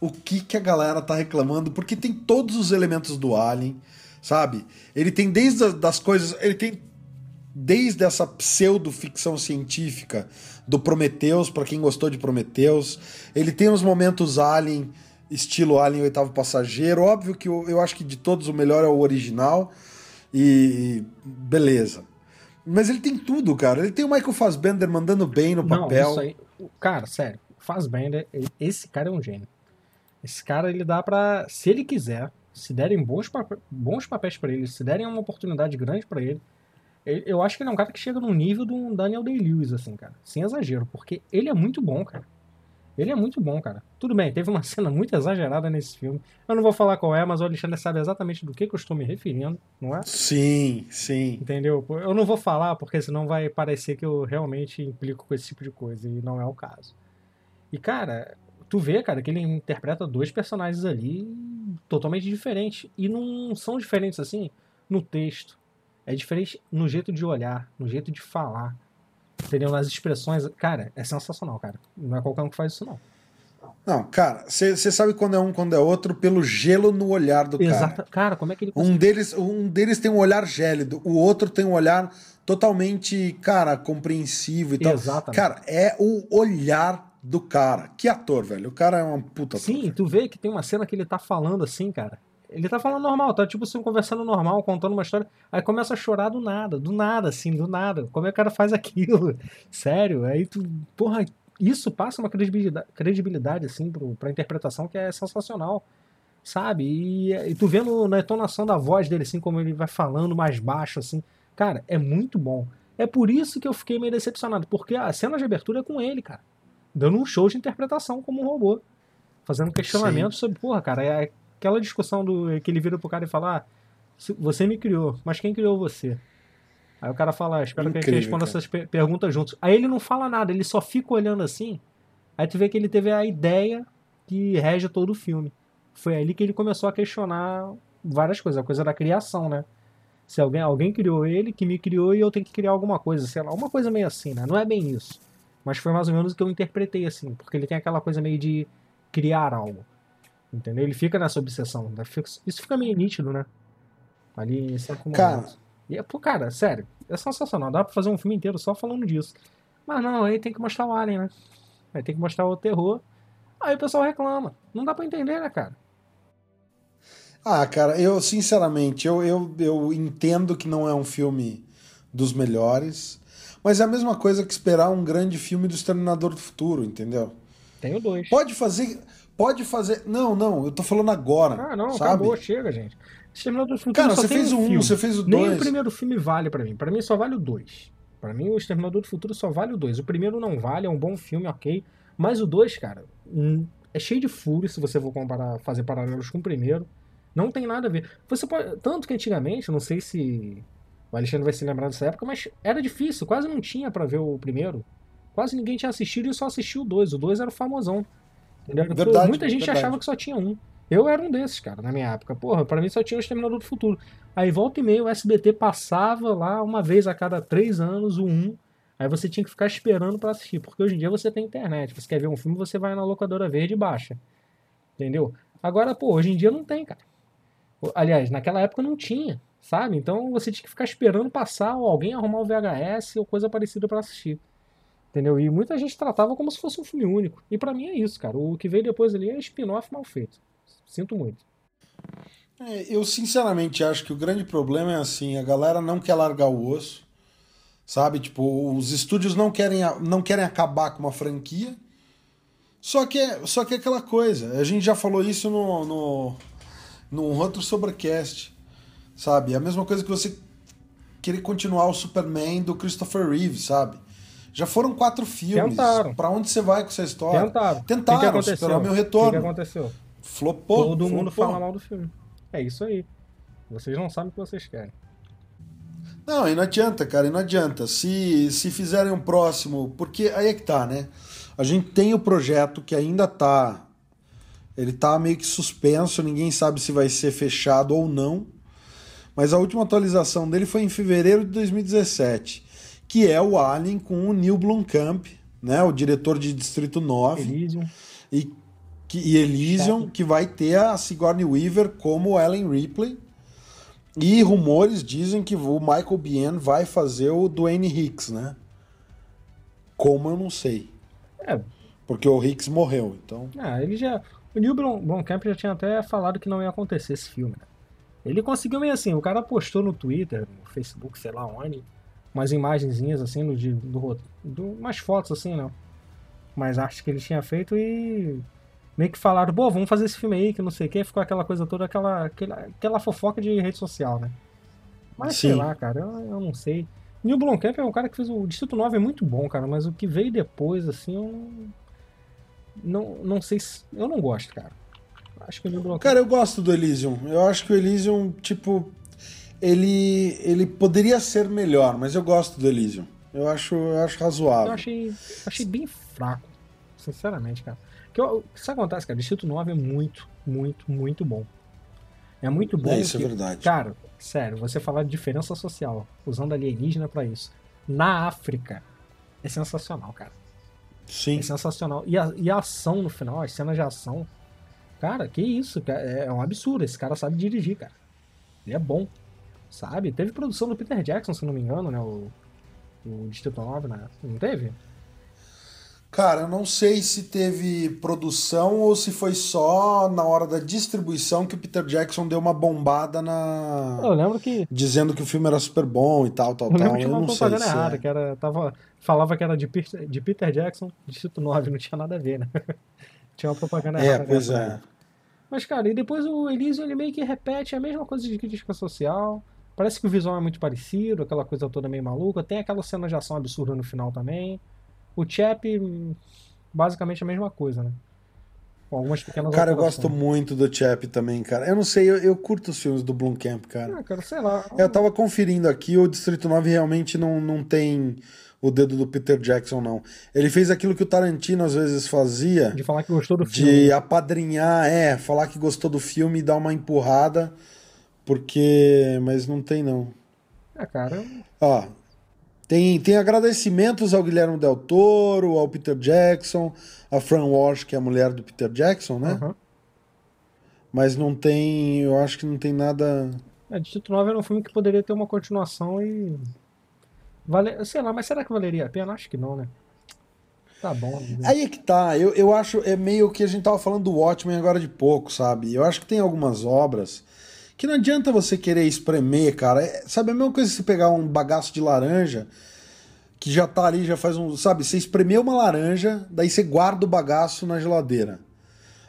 o que, que a galera tá reclamando, porque tem todos os elementos do Alien, sabe? Ele tem desde as das coisas. Ele tem desde essa pseudo-ficção científica do Prometheus, para quem gostou de Prometheus. Ele tem uns momentos Alien, estilo Alien Oitavo Passageiro. Óbvio que eu, eu acho que de todos o melhor é o original. E, beleza. Mas ele tem tudo, cara. Ele tem o Michael Fassbender mandando bem no papel. Não, isso aí,
cara, sério. Fassbender, esse cara é um gênio. Esse cara, ele dá pra. Se ele quiser, se derem bons, bons papéis para ele, se derem uma oportunidade grande para ele, eu acho que ele é um cara que chega no nível do Daniel Day-Lewis, assim, cara. Sem exagero, porque ele é muito bom, cara. Ele é muito bom, cara. Tudo bem, teve uma cena muito exagerada nesse filme. Eu não vou falar qual é, mas o Alexandre sabe exatamente do que, que eu estou me referindo, não é?
Sim, sim.
Entendeu? Eu não vou falar porque senão vai parecer que eu realmente implico com esse tipo de coisa, e não é o caso. E, cara, tu vê, cara, que ele interpreta dois personagens ali totalmente diferentes. E não são diferentes assim no texto é diferente no jeito de olhar, no jeito de falar. Entendeu? Nas expressões. Cara, é sensacional, cara. Não é qualquer um que faz isso, não.
Não, cara, você sabe quando é um, quando é outro, pelo gelo no olhar do Exato. cara.
Cara, como é que ele
um deles Um deles tem um olhar gélido, o outro tem um olhar totalmente, cara, compreensivo e tal. Exatamente. Cara, é o olhar do cara. Que ator, velho. O cara é uma puta
Sim, ator, tu vê que tem uma cena que ele tá falando assim, cara. Ele tá falando normal, tá tipo assim, conversando normal, contando uma história. Aí começa a chorar do nada, do nada, assim, do nada. Como é que o cara faz aquilo? Sério? Aí tu. Porra, isso passa uma credibilidade, credibilidade assim, pro, pra interpretação que é sensacional. Sabe? E, e tu vendo na entonação da voz dele, assim, como ele vai falando mais baixo, assim. Cara, é muito bom. É por isso que eu fiquei meio decepcionado, porque a cena de abertura é com ele, cara. Dando um show de interpretação como um robô. Fazendo questionamento Sim. sobre, porra, cara, é aquela discussão do que ele vira pro cara e fala: ah, você me criou, mas quem criou você? Aí o cara fala, espero que a gente
Incrível,
responda
cara.
essas pe- perguntas juntos. Aí ele não fala nada, ele só fica olhando assim. Aí tu vê que ele teve a ideia que rege todo o filme. Foi ali que ele começou a questionar várias coisas, a coisa da criação, né? Se alguém, alguém criou ele, que me criou e eu tenho que criar alguma coisa, sei lá, uma coisa meio assim, né? Não é bem isso. Mas foi mais ou menos o que eu interpretei assim, porque ele tem aquela coisa meio de criar algo. Entendeu? Ele fica nessa obsessão. né? Isso fica meio nítido, né? Ali em certo
Cara.
E, é, pô, cara, sério, é sensacional. Dá pra fazer um filme inteiro só falando disso. Mas não, aí tem que mostrar o Alien, né? Aí tem que mostrar o terror. Aí o pessoal reclama. Não dá pra entender, né, cara?
Ah, cara, eu sinceramente, eu, eu, eu entendo que não é um filme dos melhores, mas é a mesma coisa que esperar um grande filme do Exterminador do Futuro, entendeu?
Tem o dois.
Pode fazer, pode fazer. Não, não, eu tô falando agora.
Ah, não,
sabe?
acabou, chega, gente. Exterminador do Futuro
Cara, você fez o um, você fez o
Nem
dois.
o primeiro filme vale pra mim. Pra mim só vale o 2. Pra mim o Exterminador do Futuro só vale o 2. O primeiro não vale, é um bom filme, ok. Mas o 2, cara, hum, é cheio de furo se você for comparar, fazer paralelos com o primeiro. Não tem nada a ver. Você pode, tanto que antigamente, não sei se o Alexandre vai se lembrar dessa época, mas era difícil, quase não tinha pra ver o primeiro. Quase ninguém tinha assistido e só assistiu o 2. O 2 era o famosão. Entendeu?
Verdade,
Muita gente
verdade.
achava que só tinha um. Eu era um desses, cara, na minha época. Porra, pra mim só tinha o Exterminador do Futuro. Aí volta e meia o SBT passava lá uma vez a cada três anos o 1. Aí você tinha que ficar esperando pra assistir. Porque hoje em dia você tem internet. Você quer ver um filme, você vai na locadora verde e baixa. Entendeu? Agora, pô, hoje em dia não tem, cara. Aliás, naquela época não tinha, sabe? Então você tinha que ficar esperando passar ou alguém arrumar o VHS ou coisa parecida pra assistir. Entendeu? E muita gente tratava como se fosse um filme único. E pra mim é isso, cara. O que veio depois ali é spin-off mal feito. Sinto muito.
É, eu sinceramente acho que o grande problema é assim, a galera não quer largar o osso, sabe? Tipo, os estúdios não querem, não querem acabar com uma franquia. Só que é, só que é aquela coisa, a gente já falou isso no, no, no outro Sobrecast, sabe? É a mesma coisa que você querer continuar o Superman do Christopher Reeve, sabe? Já foram quatro filmes.
Tentaram.
Pra onde você vai com essa história?
Tentaram.
Tentaram,
o que, que aconteceu?
Superman
O que,
Retorno.
que aconteceu?
Flopou.
Todo mundo
flopou.
fala mal do filme. É isso aí. Vocês não sabem o que vocês querem.
Não, e não adianta, cara, e não adianta. Se, se fizerem um próximo. Porque aí é que tá, né? A gente tem o projeto que ainda tá. Ele tá meio que suspenso, ninguém sabe se vai ser fechado ou não. Mas a última atualização dele foi em fevereiro de 2017, que é o Alien com o Neil Blomkamp, né, o diretor de Distrito 9
Elysium.
e, que, e Elysium, que vai ter a Sigourney Weaver como Ellen Ripley. E rumores dizem que o Michael Biehn vai fazer o Dwayne Hicks, né? Como eu não sei.
É,
Porque o Hicks morreu, então.
ah, ele já. O Neil Blom- Blomkamp já tinha até falado que não ia acontecer esse filme, né? Ele conseguiu meio assim, o cara postou no Twitter, no Facebook, sei lá onde, umas imagenzinhas assim do, do, do umas fotos assim, né? Umas artes que ele tinha feito e meio que falaram, pô, vamos fazer esse filme aí, que não sei o que, ficou aquela coisa toda, aquela, aquela, aquela fofoca de rede social, né? Mas sei
Sim.
lá, cara, eu, eu não sei. Neil Blomkamp é um cara que fez o Distrito 9 é muito bom, cara, mas o que veio depois, assim, eu não, não sei se. Eu não gosto, cara. Acho que.
Cara, eu gosto do Elysium. Eu acho que o Elysium, tipo. Ele, ele poderia ser melhor, mas eu gosto do Elysium. Eu acho, eu acho razoável.
Eu achei, achei bem fraco, sinceramente, cara. Que eu, o que acontece, cara? Distrito 9 é muito, muito, muito bom. É muito bom.
É, isso é
que-
verdade.
Cara, sério, você falar de diferença social, usando alienígena pra isso. Na África, é sensacional, cara.
Sim.
É sensacional. E a, e a ação no final, as cenas de ação. Cara, que isso. É, é um absurdo. Esse cara sabe dirigir, cara. Ele é bom. Sabe? Teve produção do Peter Jackson, se não me engano, né? O, o Distrito 9, né? Não teve?
Cara, eu não sei se teve produção ou se foi só na hora da distribuição que o Peter Jackson deu uma bombada na.
Eu lembro que.
Dizendo que o filme era super bom e tal, tal,
Eu lembro
tal.
que
Eu não sei se
errada,
é.
que era. Tava, falava que era de Peter, de Peter Jackson, Distrito 9, não tinha nada a ver, né? tinha uma propaganda
É,
errada.
pois
nessa,
é.
né? Mas, cara, e depois o Elysium ele meio que repete a mesma coisa de crítica social. Parece que o visual é muito parecido, aquela coisa toda meio maluca. Tem aquela cena de ação absurda no final também. O Chap, basicamente a mesma coisa, né? Com algumas pequenas
Cara, eu gosto muito do Chap também, cara. Eu não sei, eu, eu curto os filmes do Blomkamp, cara.
Ah, cara, sei lá.
Eu tava conferindo aqui, o Distrito 9 realmente não, não tem o dedo do Peter Jackson, não. Ele fez aquilo que o Tarantino às vezes fazia.
De falar que gostou do filme.
De apadrinhar, é, falar que gostou do filme e dar uma empurrada, porque. Mas não tem, não.
É, cara.
Ó. Tem, tem agradecimentos ao Guilherme Del Toro, ao Peter Jackson, a Fran Walsh, que é a mulher do Peter Jackson, né?
Uhum.
Mas não tem. Eu acho que não tem nada.
É, Distrito 9 era um filme que poderia ter uma continuação e. Vale... Sei lá, mas será que valeria a pena? Acho que não, né? Tá bom. Né?
Aí é que tá. Eu, eu acho. É meio que a gente tava falando do Watchmen agora de pouco, sabe? Eu acho que tem algumas obras que não adianta você querer espremer, cara. É, sabe a mesma coisa você pegar um bagaço de laranja que já tá ali, já faz um. Sabe, você espremeu uma laranja, daí você guarda o bagaço na geladeira.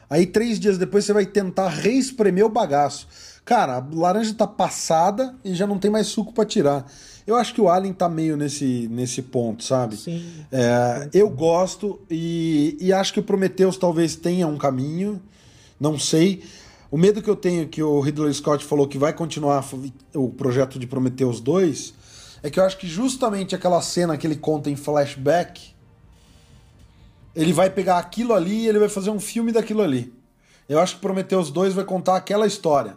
Aí três dias depois você vai tentar reespremer o bagaço. Cara, a laranja tá passada e já não tem mais suco para tirar. Eu acho que o Alien tá meio nesse, nesse ponto, sabe?
Sim.
É, eu gosto e, e acho que o Prometheus talvez tenha um caminho, não sei. O medo que eu tenho é que o Ridley Scott falou que vai continuar o projeto de Prometheus 2 é que eu acho que justamente aquela cena que ele conta em flashback ele vai pegar aquilo ali e ele vai fazer um filme daquilo ali. Eu acho que Prometheus 2 vai contar aquela história.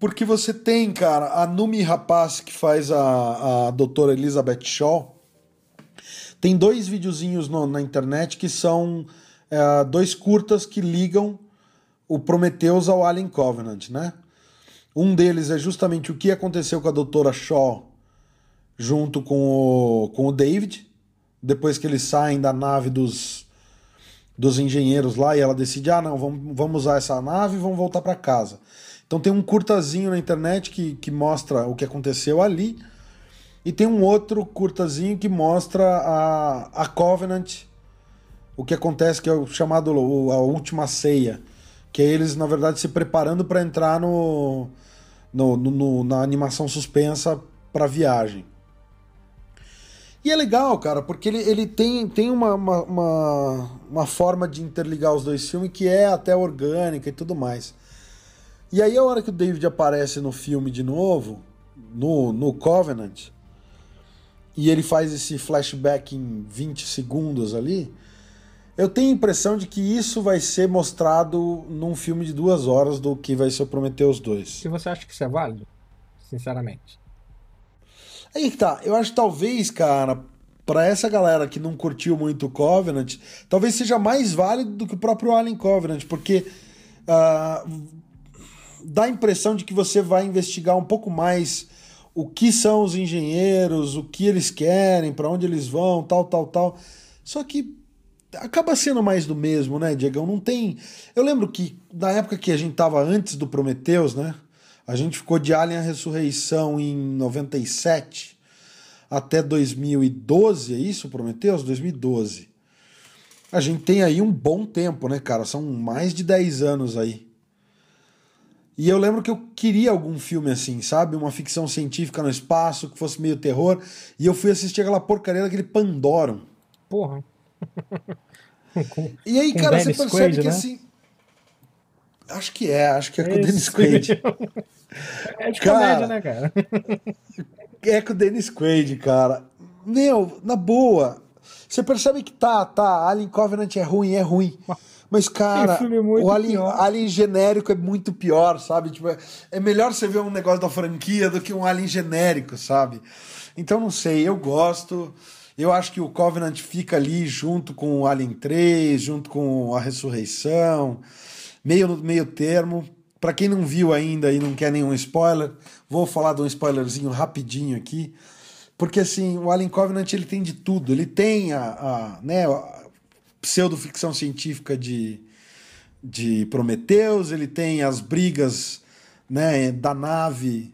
Porque você tem, cara, a Numi Rapaz, que faz a, a doutora Elizabeth Shaw. Tem dois videozinhos no, na internet que são é, dois curtas que ligam o Prometheus ao Alien Covenant, né? Um deles é justamente o que aconteceu com a doutora Shaw junto com o, com o David, depois que eles saem da nave dos, dos engenheiros lá e ela decide: ah, não, vamos, vamos usar essa nave e vamos voltar para casa. Então tem um curtazinho na internet que, que mostra o que aconteceu ali. E tem um outro curtazinho que mostra a, a Covenant, o que acontece, que é o chamado a última ceia. Que é eles, na verdade, se preparando para entrar no, no, no, na animação suspensa para viagem. E é legal, cara, porque ele, ele tem, tem uma, uma, uma, uma forma de interligar os dois filmes que é até orgânica e tudo mais. E aí a hora que o David aparece no filme de novo, no, no Covenant, e ele faz esse flashback em 20 segundos ali, eu tenho a impressão de que isso vai ser mostrado num filme de duas horas do que vai ser Prometheus 2.
E você acha que isso é válido? Sinceramente.
Aí que tá, eu acho que talvez, cara, para essa galera que não curtiu muito o Covenant, talvez seja mais válido do que o próprio Alien Covenant, porque uh, dá a impressão de que você vai investigar um pouco mais o que são os engenheiros, o que eles querem, para onde eles vão, tal, tal, tal. Só que acaba sendo mais do mesmo, né, Diegão? Não tem. Eu lembro que na época que a gente tava antes do Prometheus, né? A gente ficou de Alien a Ressurreição em 97 até 2012, é isso, Prometheus? 2012. A gente tem aí um bom tempo, né, cara? São mais de 10 anos aí. E eu lembro que eu queria algum filme assim, sabe? Uma ficção científica no espaço, que fosse meio terror. E eu fui assistir aquela porcaria daquele Pandorum.
Porra.
com, e aí, cara, você percebe Quaid, que né? assim. Acho que é, acho que é com o Dennis Quaid.
É de cara, comédia, né, cara?
é com o Dennis Quaid, cara. Meu, na boa. Você percebe que tá, tá, Alien Covenant é ruim, é ruim. Mas, cara, o Alien, Alien, genérico é muito pior, sabe? Tipo, é melhor você ver um negócio da franquia do que um Alien genérico, sabe? Então, não sei, eu gosto. Eu acho que o Covenant fica ali junto com o Alien 3, junto com a Ressurreição, meio no meio termo. Para quem não viu ainda e não quer nenhum spoiler, vou falar de um spoilerzinho rapidinho aqui. Porque assim, o Alien Covenant ele tem de tudo. Ele tem a, a né, pseudo-ficção científica de, de Prometheus, ele tem as brigas né, da nave,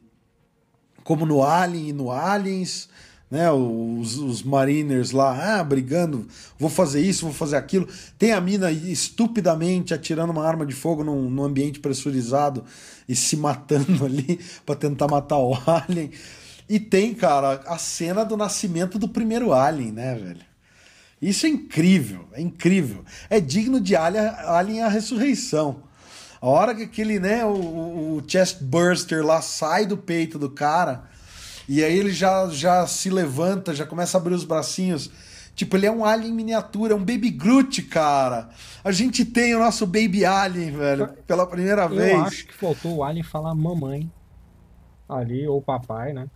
como no Alien e no Aliens, né, os, os mariners lá, ah, brigando, vou fazer isso, vou fazer aquilo. Tem a mina estupidamente atirando uma arma de fogo num, num ambiente pressurizado e se matando ali para tentar matar o Alien. E tem, cara, a cena do nascimento do primeiro Alien, né, velho? Isso é incrível, é incrível. É digno de Alien, Alien a Ressurreição. A hora que aquele, né, o, o chest burster lá sai do peito do cara, e aí ele já, já se levanta, já começa a abrir os bracinhos. Tipo, ele é um alien miniatura, é um Baby Groot, cara. A gente tem o nosso Baby Alien, velho, pela primeira
Eu
vez.
acho que faltou o Alien falar mamãe ali, ou papai, né?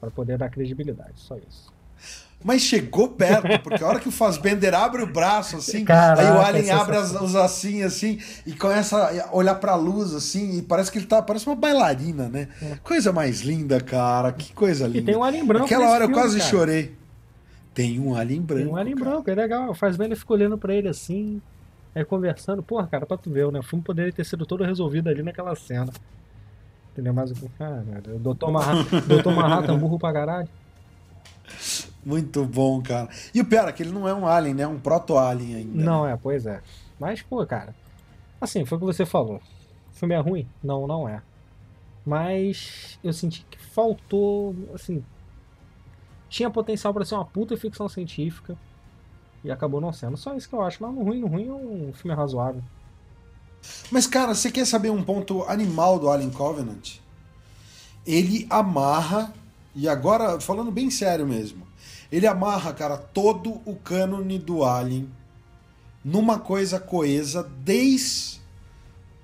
Pra poder dar credibilidade, só isso.
Mas chegou perto, porque a hora que o Fassbender abre o braço, assim,
Caraca,
aí o Alien
é
abre as, os assim, assim, e começa a olhar pra luz, assim, e parece que ele tá. Parece uma bailarina, né? Coisa mais linda, cara. Que coisa linda.
É. E tem um alien branco
Aquela hora eu
filme,
quase
cara.
chorei. Tem um alien branco.
Tem um alien
cara.
branco, é legal. Faz bem ele fica olhando pra ele assim, aí conversando. Porra, cara, pra tu ver, né? O filme poderia ter sido todo resolvido ali naquela cena. Entendeu? Mas cara, Dr. Manhattan, Dr. Manhattan burro pra caralho.
Muito bom, cara. E o pior é que ele não é um alien, né? É um proto-alien ainda.
Não,
né?
é, pois é. Mas, pô, cara. Assim, foi o que você falou. O filme é ruim? Não, não é. Mas eu senti que faltou, assim. Tinha potencial pra ser uma puta ficção científica. E acabou não sendo. Só isso que eu acho. Mas no ruim, no ruim é um filme razoável.
Mas, cara, você quer saber um ponto animal do Alien Covenant? Ele amarra, e agora, falando bem sério mesmo, ele amarra, cara, todo o cânone do Alien numa coisa coesa desde,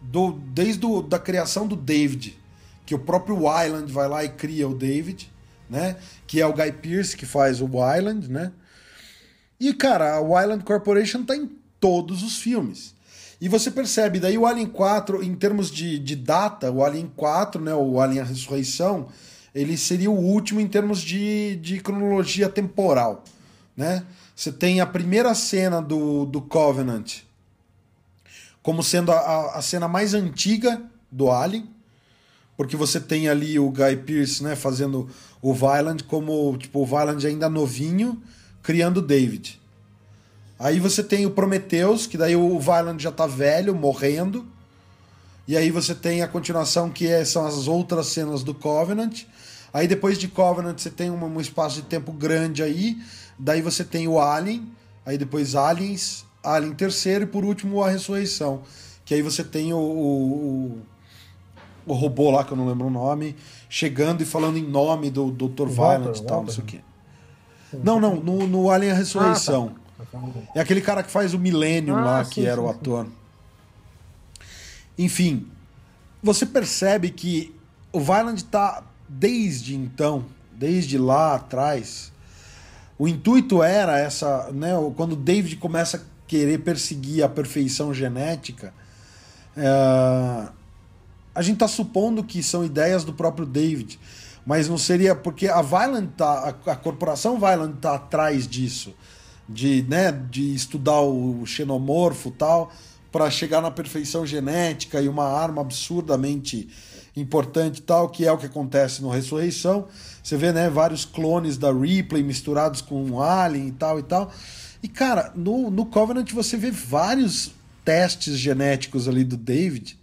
do, desde do, da criação do David, que o próprio Wyland vai lá e cria o David, né? Que é o Guy Pearce que faz o Wyland, né? E, cara, a Wyland Corporation tá em todos os filmes. E você percebe, daí o Alien 4, em termos de, de data, o Alien 4, né, o Alien Ressurreição, ele seria o último em termos de, de cronologia temporal. Né? Você tem a primeira cena do, do Covenant como sendo a, a, cena mais antiga do Alien, porque você tem ali o Guy Pearce né, fazendo o Vyland como tipo, o Vyland ainda novinho, criando David. Aí você tem o Prometheus, que daí o Vyland já tá velho, morrendo. E aí você tem a continuação, que é- são as outras cenas do Covenant. Aí depois de Covenant você tem um, um espaço de tempo grande aí. Daí você tem o Alien. Aí depois Aliens, Alien terceiro e por último a Ressurreição. Que aí você tem o, o, o robô lá, que eu não lembro o nome, chegando e falando em nome do Dr. Violent e tal, não sei o quê. Não, não, no, no Alien a Ressurreição. É aquele cara que faz o Millennium
Ah,
lá,
sim,
que era
sim,
o
sim.
ator. Enfim, você percebe que o Vyland tá desde então, desde lá atrás. O intuito era essa, né? Quando o David começa a querer perseguir a perfeição genética, é, a gente tá supondo que são ideias do próprio David, mas não seria porque a Vyland tá, a, a corporação Vyland tá atrás disso, de, né, de estudar o xenomorfo tal, para chegar na perfeição genética e uma arma absurdamente importante tal, que é o que acontece no Ressurreição. Você vê, né, vários clones da Ripley misturados com um Alien e tal e tal. E, cara, no, no Covenant você vê vários testes genéticos ali do David.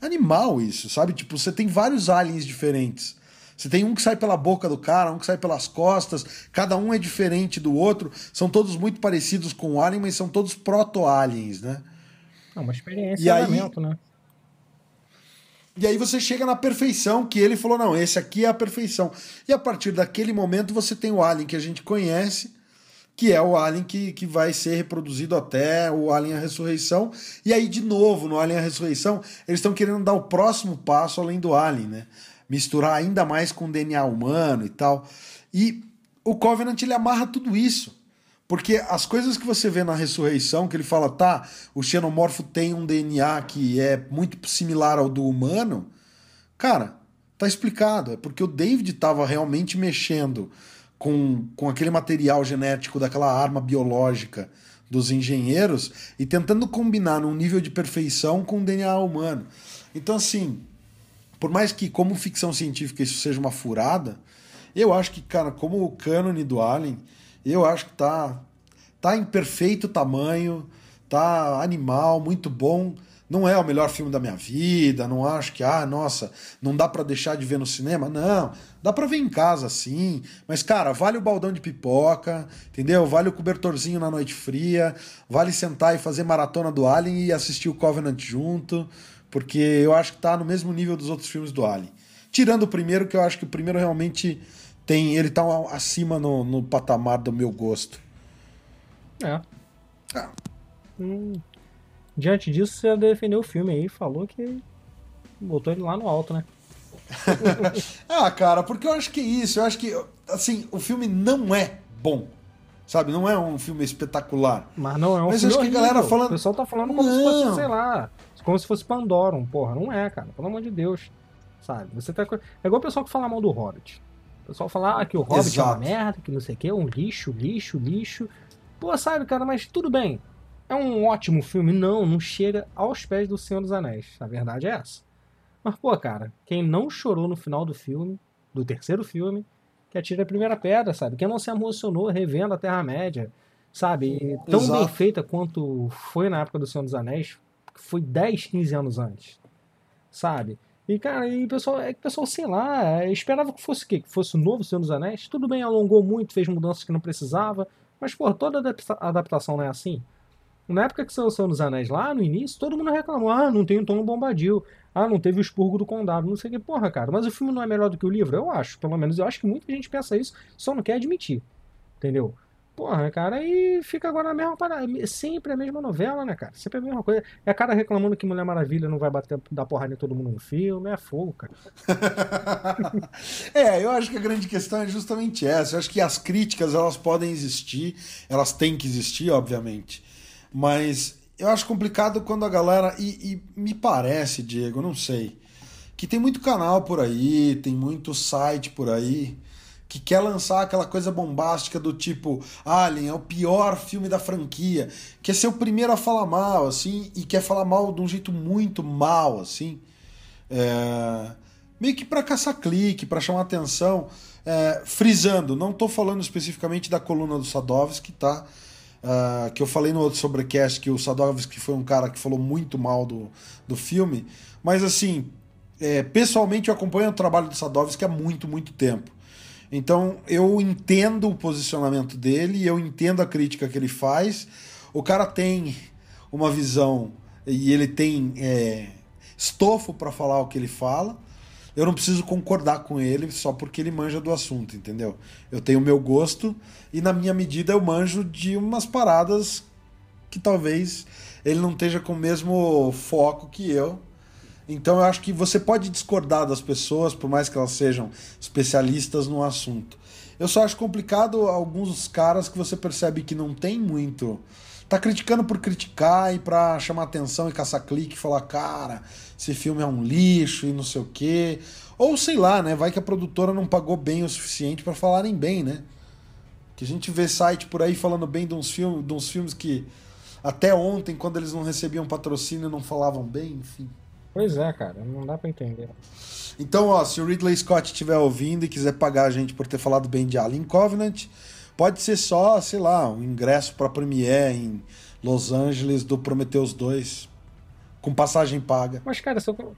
Animal isso, sabe? Tipo, você tem vários aliens diferentes. Você tem um que sai pela boca do cara, um que sai pelas costas, cada um é diferente do outro. São todos muito parecidos com o Alien, mas são todos proto-aliens, né?
É uma experiência
E aí-
né?
E aí você chega na perfeição, que ele falou: não, esse aqui é a perfeição. E a partir daquele momento você tem o Alien que a gente conhece, que é o Alien que, que vai ser reproduzido até o Alien a Ressurreição. E aí, de novo, no Alien a Ressurreição, eles estão querendo dar o próximo passo além do Alien, né? Misturar ainda mais com o DNA humano e tal. E o Covenant ele amarra tudo isso. Porque as coisas que você vê na ressurreição, que ele fala, tá, o xenomorfo tem um DNA que é muito similar ao do humano, cara, tá explicado. É porque o David estava realmente mexendo com, com aquele material genético daquela arma biológica dos engenheiros e tentando combinar num nível de perfeição com o DNA humano. Então, assim, por mais que, como ficção científica, isso seja uma furada, eu acho que, cara, como o cânone do Alien, eu acho que tá, tá em perfeito tamanho, tá animal, muito bom. Não é o melhor filme da minha vida, não acho que, ah, nossa, não dá para deixar de ver no cinema. Não, dá para ver em casa sim, mas cara, vale o baldão de pipoca, entendeu? Vale o cobertorzinho na noite fria, vale sentar e fazer maratona do Alien e assistir o Covenant junto, porque eu acho que tá no mesmo nível dos outros filmes do Alien. Tirando o primeiro, que eu acho que o primeiro realmente tem, ele tá acima no, no patamar do meu gosto.
É. Ah. Hum, diante disso, você defendeu o filme aí, falou que botou ele lá no alto, né?
ah, cara, porque eu acho que é isso. Eu acho que, assim, o filme não é bom. Sabe? Não é um filme espetacular.
Mas não é um
Mas
filme.
acho que a galera falando.
O pessoal tá falando como não. se fosse, sei lá, como se fosse Pandorum. Porra, não é, cara. Pelo amor de Deus. Sabe? Você tá... É igual o pessoal que fala mal do Hobbit. O pessoal fala ah, que o Hobbit Exato. é uma merda, que não sei o que, um lixo, lixo, lixo. Pô, sabe, cara, mas tudo bem. É um ótimo filme? Não, não chega aos pés do Senhor dos Anéis. A verdade é essa. Mas, pô, cara, quem não chorou no final do filme, do terceiro filme, que atira a primeira pedra, sabe? Quem não se emocionou revendo a Terra-média, sabe? Tão Exato. bem feita quanto foi na época do Senhor dos Anéis, foi 10, 15 anos antes, sabe? E, cara, e o pessoal, é que o pessoal, sei lá, esperava que fosse o quê? Que fosse o novo Senhor dos Anéis. Tudo bem, alongou muito, fez mudanças que não precisava, mas, pô, toda adaptação não é assim. Na época que saiu o Senhor dos Anéis lá, no início, todo mundo reclamou. Ah, não tem o Tom Bombadil. Ah, não teve o expurgo do condado. Não sei o que. Porra, cara. Mas o filme não é melhor do que o livro? Eu acho. Pelo menos eu acho que muita gente pensa isso, só não quer admitir. Entendeu? Porra, cara, aí fica agora a mesma parada. Sempre a mesma novela, né, cara? Sempre a mesma coisa. É cara reclamando que Mulher Maravilha não vai bater, dar porrada em todo mundo no filme. É fogo, cara.
é, eu acho que a grande questão é justamente essa. Eu acho que as críticas, elas podem existir. Elas têm que existir, obviamente. Mas eu acho complicado quando a galera. E, e, me parece, Diego, não sei. Que tem muito canal por aí, tem muito site por aí que quer lançar aquela coisa bombástica do tipo Alien é o pior filme da franquia, quer ser o primeiro a falar mal, assim, e quer falar mal de um jeito muito mal, assim. É... Meio que para caçar clique, para chamar atenção. É... Frisando, não estou falando especificamente da coluna do Sadovski, tá? uh, que eu falei no outro sobrecast que o Sadovski foi um cara que falou muito mal do, do filme, mas assim, é, pessoalmente eu acompanho o trabalho do Sadovski há muito, muito tempo. Então eu entendo o posicionamento dele, eu entendo a crítica que ele faz. O cara tem uma visão e ele tem é, estofo para falar o que ele fala eu não preciso concordar com ele só porque ele manja do assunto, entendeu? Eu tenho o meu gosto e na minha medida eu manjo de umas paradas que talvez ele não esteja com o mesmo foco que eu. Então eu acho que você pode discordar das pessoas, por mais que elas sejam especialistas no assunto. Eu só acho complicado alguns caras que você percebe que não tem muito tá criticando por criticar e pra chamar atenção e caçar clique e falar, cara, esse filme é um lixo e não sei o quê. Ou sei lá, né? Vai que a produtora não pagou bem o suficiente para falarem bem, né? Que a gente vê site por aí falando bem de uns, filmes, de uns filmes que até ontem, quando eles não recebiam patrocínio, não falavam bem, enfim.
Pois é, cara, não dá para entender.
Então, ó, se o Ridley Scott estiver ouvindo e quiser pagar a gente por ter falado bem de Alien Covenant, Pode ser só, sei lá, um ingresso para Premiere em Los Angeles do Prometheus 2 com passagem paga.
Mas cara, se eu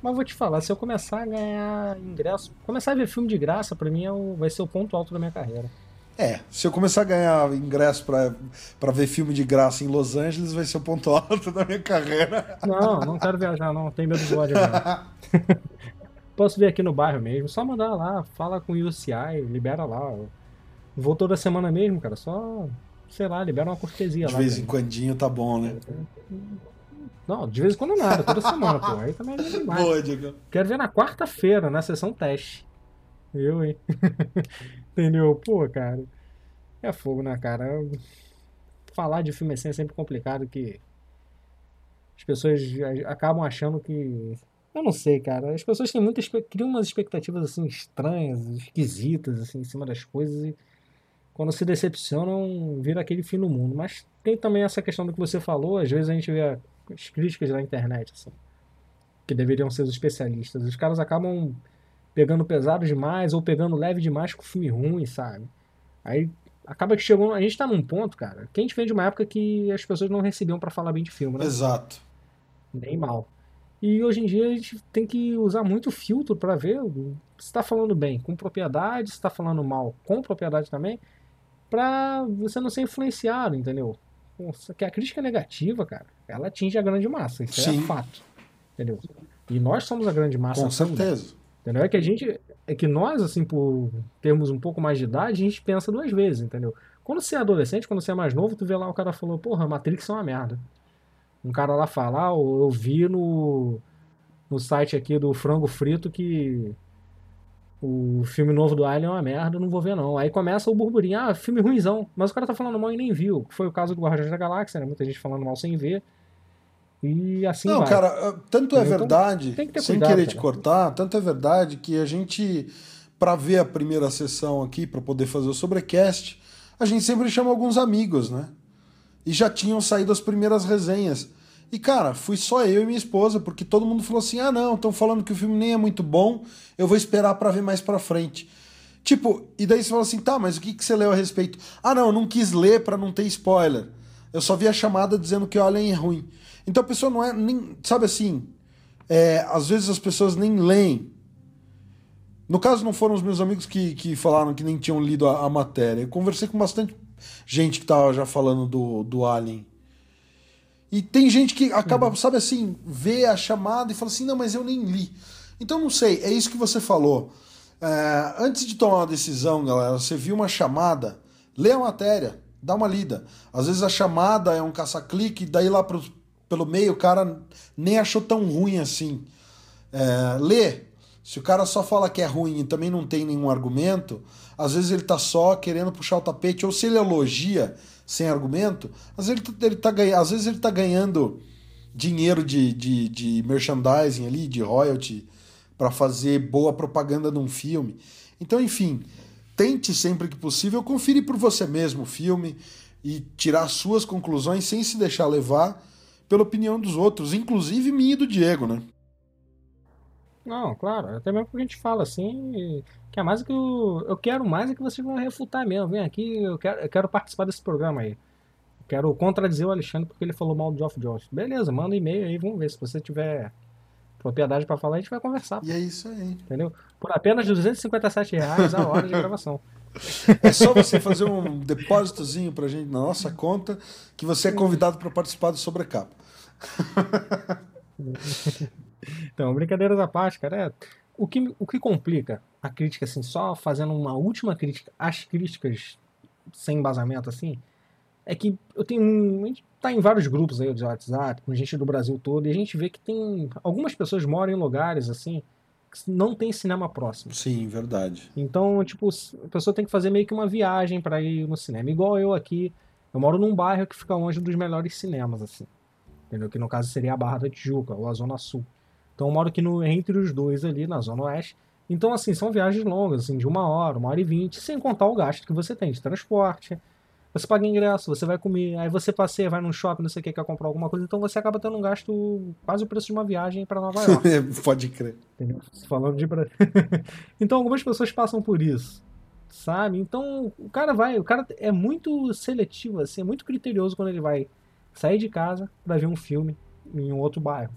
mas vou te falar, se eu começar a ganhar ingresso, começar a ver filme de graça, para mim é o... vai ser o ponto alto da minha carreira.
É, se eu começar a ganhar ingresso para ver filme de graça em Los Angeles, vai ser o ponto alto da minha carreira.
Não, não quero viajar, não. Tenho medo do ódio. Posso ver aqui no bairro mesmo. Só mandar lá, fala com o UCI, libera lá. Vou toda semana mesmo, cara. Só, sei lá, libera uma cortesia
de
lá.
De vez em quando tá bom, né?
Não, de vez em quando nada, toda semana, pô. Aí também é demais. Boa, Diego. Quero ver na quarta-feira, na sessão teste. Eu, hein? Entendeu? Pô, cara. É fogo, né, cara? Falar de filme assim é sempre complicado que as pessoas acabam achando que eu não sei, cara. As pessoas têm muitas criam umas expectativas assim estranhas, esquisitas assim em cima das coisas e quando se decepcionam, vira aquele fim no mundo. Mas tem também essa questão do que você falou, às vezes a gente vê as críticas na internet, assim, que deveriam ser os especialistas. Os caras acabam pegando pesado demais ou pegando leve demais com filme ruim, sabe? Aí acaba que chegou. A gente tá num ponto, cara, que a gente vem de uma época que as pessoas não recebiam para falar bem de filme, né?
Exato.
Nem mal. E hoje em dia a gente tem que usar muito filtro para ver se está falando bem com propriedade, se está falando mal com propriedade também, para você não ser influenciado, entendeu? Que a crítica negativa, cara, ela atinge a grande massa, isso Sim. é fato, entendeu? E nós somos a grande massa.
Com certeza.
Entendeu? É que a gente, é que nós, assim, por termos um pouco mais de idade, a gente pensa duas vezes, entendeu? Quando você é adolescente, quando você é mais novo, tu vê lá o cara falou, porra, Matrix é uma merda. Um cara lá falar, ah, eu vi no, no site aqui do Frango Frito que o filme novo do Alien é uma merda, não vou ver não. Aí começa o burburinho, ah, filme ruimzão. Mas o cara tá falando mal e nem viu. Foi o caso do Guardiões da Galáxia, né? Muita gente falando mal sem ver. E assim
Não,
vai.
cara, ah, tanto é então, verdade, que sem cuidado, querer cara. te cortar, tanto é verdade que a gente, para ver a primeira sessão aqui, para poder fazer o sobrecast, a gente sempre chama alguns amigos, né? E já tinham saído as primeiras resenhas. E, cara, fui só eu e minha esposa, porque todo mundo falou assim: ah, não, estão falando que o filme nem é muito bom, eu vou esperar para ver mais pra frente. Tipo, e daí você fala assim: tá, mas o que, que você leu a respeito? Ah, não, eu não quis ler para não ter spoiler. Eu só vi a chamada dizendo que o Alien é ruim. Então a pessoa não é nem. Sabe assim? É, às vezes as pessoas nem leem. No caso, não foram os meus amigos que, que falaram que nem tinham lido a, a matéria. Eu conversei com bastante gente que tava já falando do, do Alien. E tem gente que acaba, uhum. sabe assim, vê a chamada e fala assim: não, mas eu nem li. Então não sei, é isso que você falou. É, antes de tomar uma decisão, galera, você viu uma chamada, lê a matéria, dá uma lida. Às vezes a chamada é um caça-clique, daí lá pro, pelo meio o cara nem achou tão ruim assim. É, lê. Se o cara só fala que é ruim e também não tem nenhum argumento, às vezes ele tá só querendo puxar o tapete, ou se ele elogia sem argumento, às vezes ele, tá, ele tá, às vezes ele tá ganhando dinheiro de, de, de merchandising ali, de royalty, para fazer boa propaganda num filme. Então, enfim, tente sempre que possível conferir por você mesmo o filme e tirar suas conclusões sem se deixar levar pela opinião dos outros, inclusive minha e do Diego, né?
Não, claro, até mesmo porque a gente fala assim, que é mais que eu, eu quero mais é que vocês vão refutar mesmo. Vem aqui, eu quero, eu quero participar desse programa aí. Eu quero contradizer o Alexandre porque ele falou mal do Geoff Jones. Beleza, manda um e-mail aí, vamos ver. Se você tiver propriedade para falar, a gente vai conversar.
E é isso aí.
Entendeu? Por apenas 257 reais a hora de gravação.
É só você fazer um depósitozinho pra gente na nossa conta que você é convidado para participar do Sobrecapa.
então, brincadeiras à parte, cara. É, o, que, o que complica a crítica, assim, só fazendo uma última crítica às críticas sem embasamento, assim, é que eu tenho. A gente tá em vários grupos aí de WhatsApp, com gente do Brasil todo, e a gente vê que tem. Algumas pessoas moram em lugares, assim, que não tem cinema próximo.
Sim, verdade.
Então, tipo, a pessoa tem que fazer meio que uma viagem para ir no cinema. Igual eu aqui. Eu moro num bairro que fica longe dos melhores cinemas, assim. Entendeu? Que no caso seria a Barra da Tijuca, ou a Zona Sul. Então eu moro aqui no, entre os dois ali, na Zona Oeste. Então, assim, são viagens longas, assim, de uma hora, uma hora e vinte, sem contar o gasto que você tem de transporte. Você paga ingresso, você vai comer, aí você passeia, vai num shopping, não sei o que, quer comprar alguma coisa, então você acaba tendo um gasto quase o preço de uma viagem para Nova York.
Pode crer.
Entendeu? Falando de. então, algumas pessoas passam por isso, sabe? Então, o cara vai, o cara é muito seletivo, assim, é muito criterioso quando ele vai sair de casa para ver um filme em um outro bairro.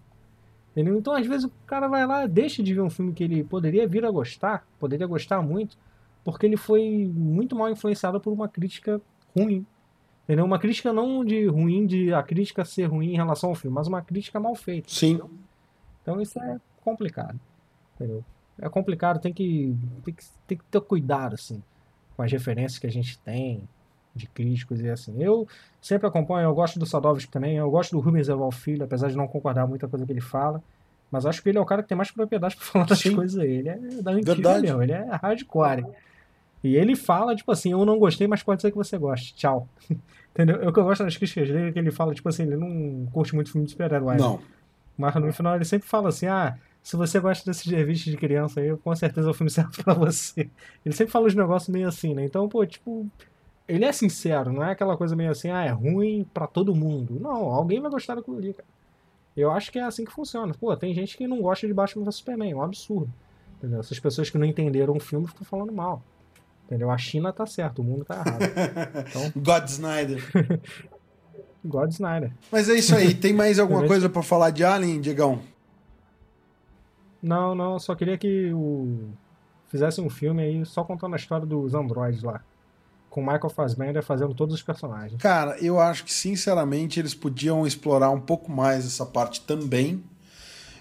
Entendeu? Então, às vezes, o cara vai lá, deixa de ver um filme que ele poderia vir a gostar, poderia gostar muito, porque ele foi muito mal influenciado por uma crítica ruim. Entendeu? Uma crítica não de ruim, de a crítica ser ruim em relação ao filme, mas uma crítica mal feita.
Sim.
Entendeu? Então, isso é complicado. Entendeu? É complicado, tem que, tem que, tem que ter cuidado, assim, com as referências que a gente tem, de críticos e assim. Eu sempre acompanho, eu gosto do Sadovski também, eu gosto do Rubens Eval Filho, apesar de não concordar muita coisa que ele fala. Mas acho que ele é o cara que tem mais propriedade para falar das Sim. coisas aí. Ele é da antiga mesmo, ele é hardcore. E ele fala, tipo assim, eu não gostei, mas pode ser que você goste. Tchau. Entendeu? É o que eu gosto das críticas dele é que ele fala, tipo assim, ele não curte muito filme de super-herói.
Não.
Mas no final ele sempre fala assim, ah, se você gosta desses revistas de criança aí, com certeza o filme serve pra você. Ele sempre fala os negócios meio assim, né? Então, pô, tipo, ele é sincero, não é aquela coisa meio assim, ah, é ruim para todo mundo. Não, alguém vai gostar daquilo ali, cara. Eu acho que é assim que funciona. Pô, tem gente que não gosta de Batman vs Superman, é um absurdo. Entendeu? Essas pessoas que não entenderam o filme ficam falando mal. Entendeu? A China tá certo, o mundo tá errado.
Então... God Snyder.
God Snyder.
Mas é isso aí. Tem mais alguma coisa para falar de Alien, Diegão?
Não, não. Só queria que o... fizesse um filme aí só contando a história dos androides lá. Com Michael Fassbender fazendo todos os personagens.
Cara, eu acho que sinceramente eles podiam explorar um pouco mais essa parte também.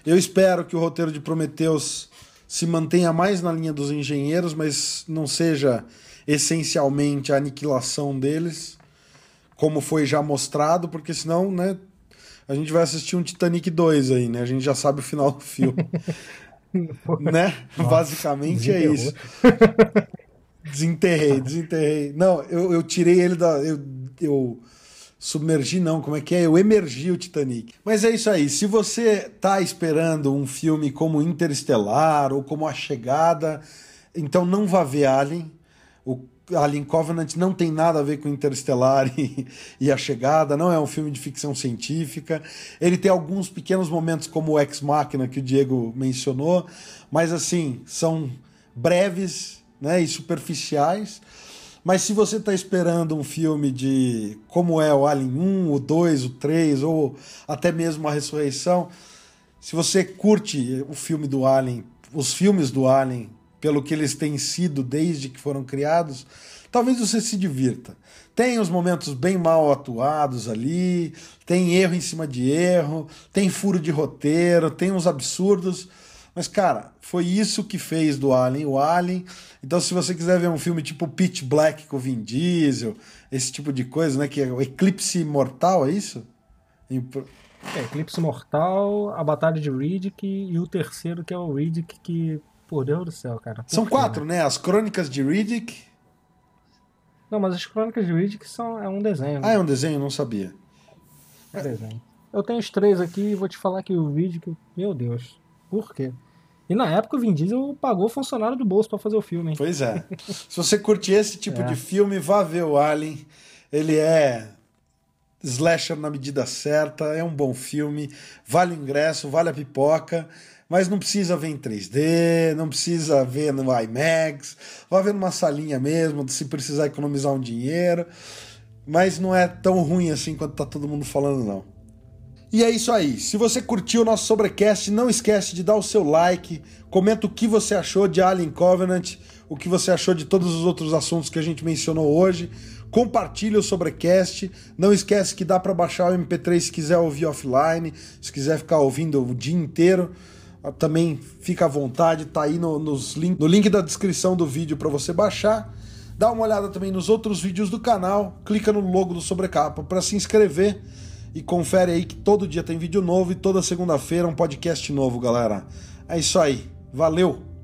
Eu espero que o roteiro de Prometheus se mantenha mais na linha dos engenheiros, mas não seja essencialmente a aniquilação deles, como foi já mostrado, porque senão, né, a gente vai assistir um Titanic 2 aí, né? A gente já sabe o final do filme. né? Nossa, Basicamente é isso. desenterrei, desenterrei. Não, eu, eu tirei ele da. Eu, eu submergi, não, como é que é? Eu emergi o Titanic. Mas é isso aí. Se você tá esperando um filme como Interestelar ou como A Chegada, então não vá ver Alien. O Alien Covenant não tem nada a ver com Interestelar e, e, A Chegada, não é um filme de ficção científica. Ele tem alguns pequenos momentos, como o Ex Machina, que o Diego mencionou, mas assim, são breves né, e superficiais. Mas se você está esperando um filme de como é o Alien 1, o 2, o 3, ou até mesmo a Ressurreição, se você curte o filme do Alien, os filmes do Alien, pelo que eles têm sido desde que foram criados, talvez você se divirta. Tem os momentos bem mal atuados ali, tem erro em cima de erro, tem furo de roteiro, tem uns absurdos mas, cara, foi isso que fez do Alien o Alien. Então, se você quiser ver um filme tipo Pitch Black com Vin Diesel, esse tipo de coisa, né? Que é o Eclipse Mortal, é isso?
É, Eclipse Mortal, a Batalha de Riddick e o terceiro que é o Riddick que, por Deus do céu, cara.
São quatro, né? As Crônicas de Riddick.
Não, mas as Crônicas de Riddick são, é um desenho.
Né? Ah, é um desenho? Não sabia.
É desenho. Eu tenho os três aqui e vou te falar que o Riddick, meu Deus, por quê? E na época o Vin Diesel pagou funcionário do bolso para fazer o filme. Hein?
Pois é. Se você curte esse tipo é. de filme, vá ver o Alien. Ele é slasher na medida certa, é um bom filme, vale o ingresso, vale a pipoca, mas não precisa ver em 3D, não precisa ver no IMAX, vá ver numa salinha mesmo, se precisar economizar um dinheiro, mas não é tão ruim assim quanto tá todo mundo falando não. E é isso aí. Se você curtiu o nosso sobrecast, não esquece de dar o seu like, comenta o que você achou de Alien Covenant, o que você achou de todos os outros assuntos que a gente mencionou hoje. Compartilhe o sobrecast. Não esquece que dá para baixar o MP3 se quiser ouvir offline, se quiser ficar ouvindo o dia inteiro. Ah, também fica à vontade, tá aí no, nos link, no link da descrição do vídeo para você baixar. Dá uma olhada também nos outros vídeos do canal, clica no logo do Sobrecapa para se inscrever e confere aí que todo dia tem vídeo novo e toda segunda-feira um podcast novo, galera. É isso aí. Valeu!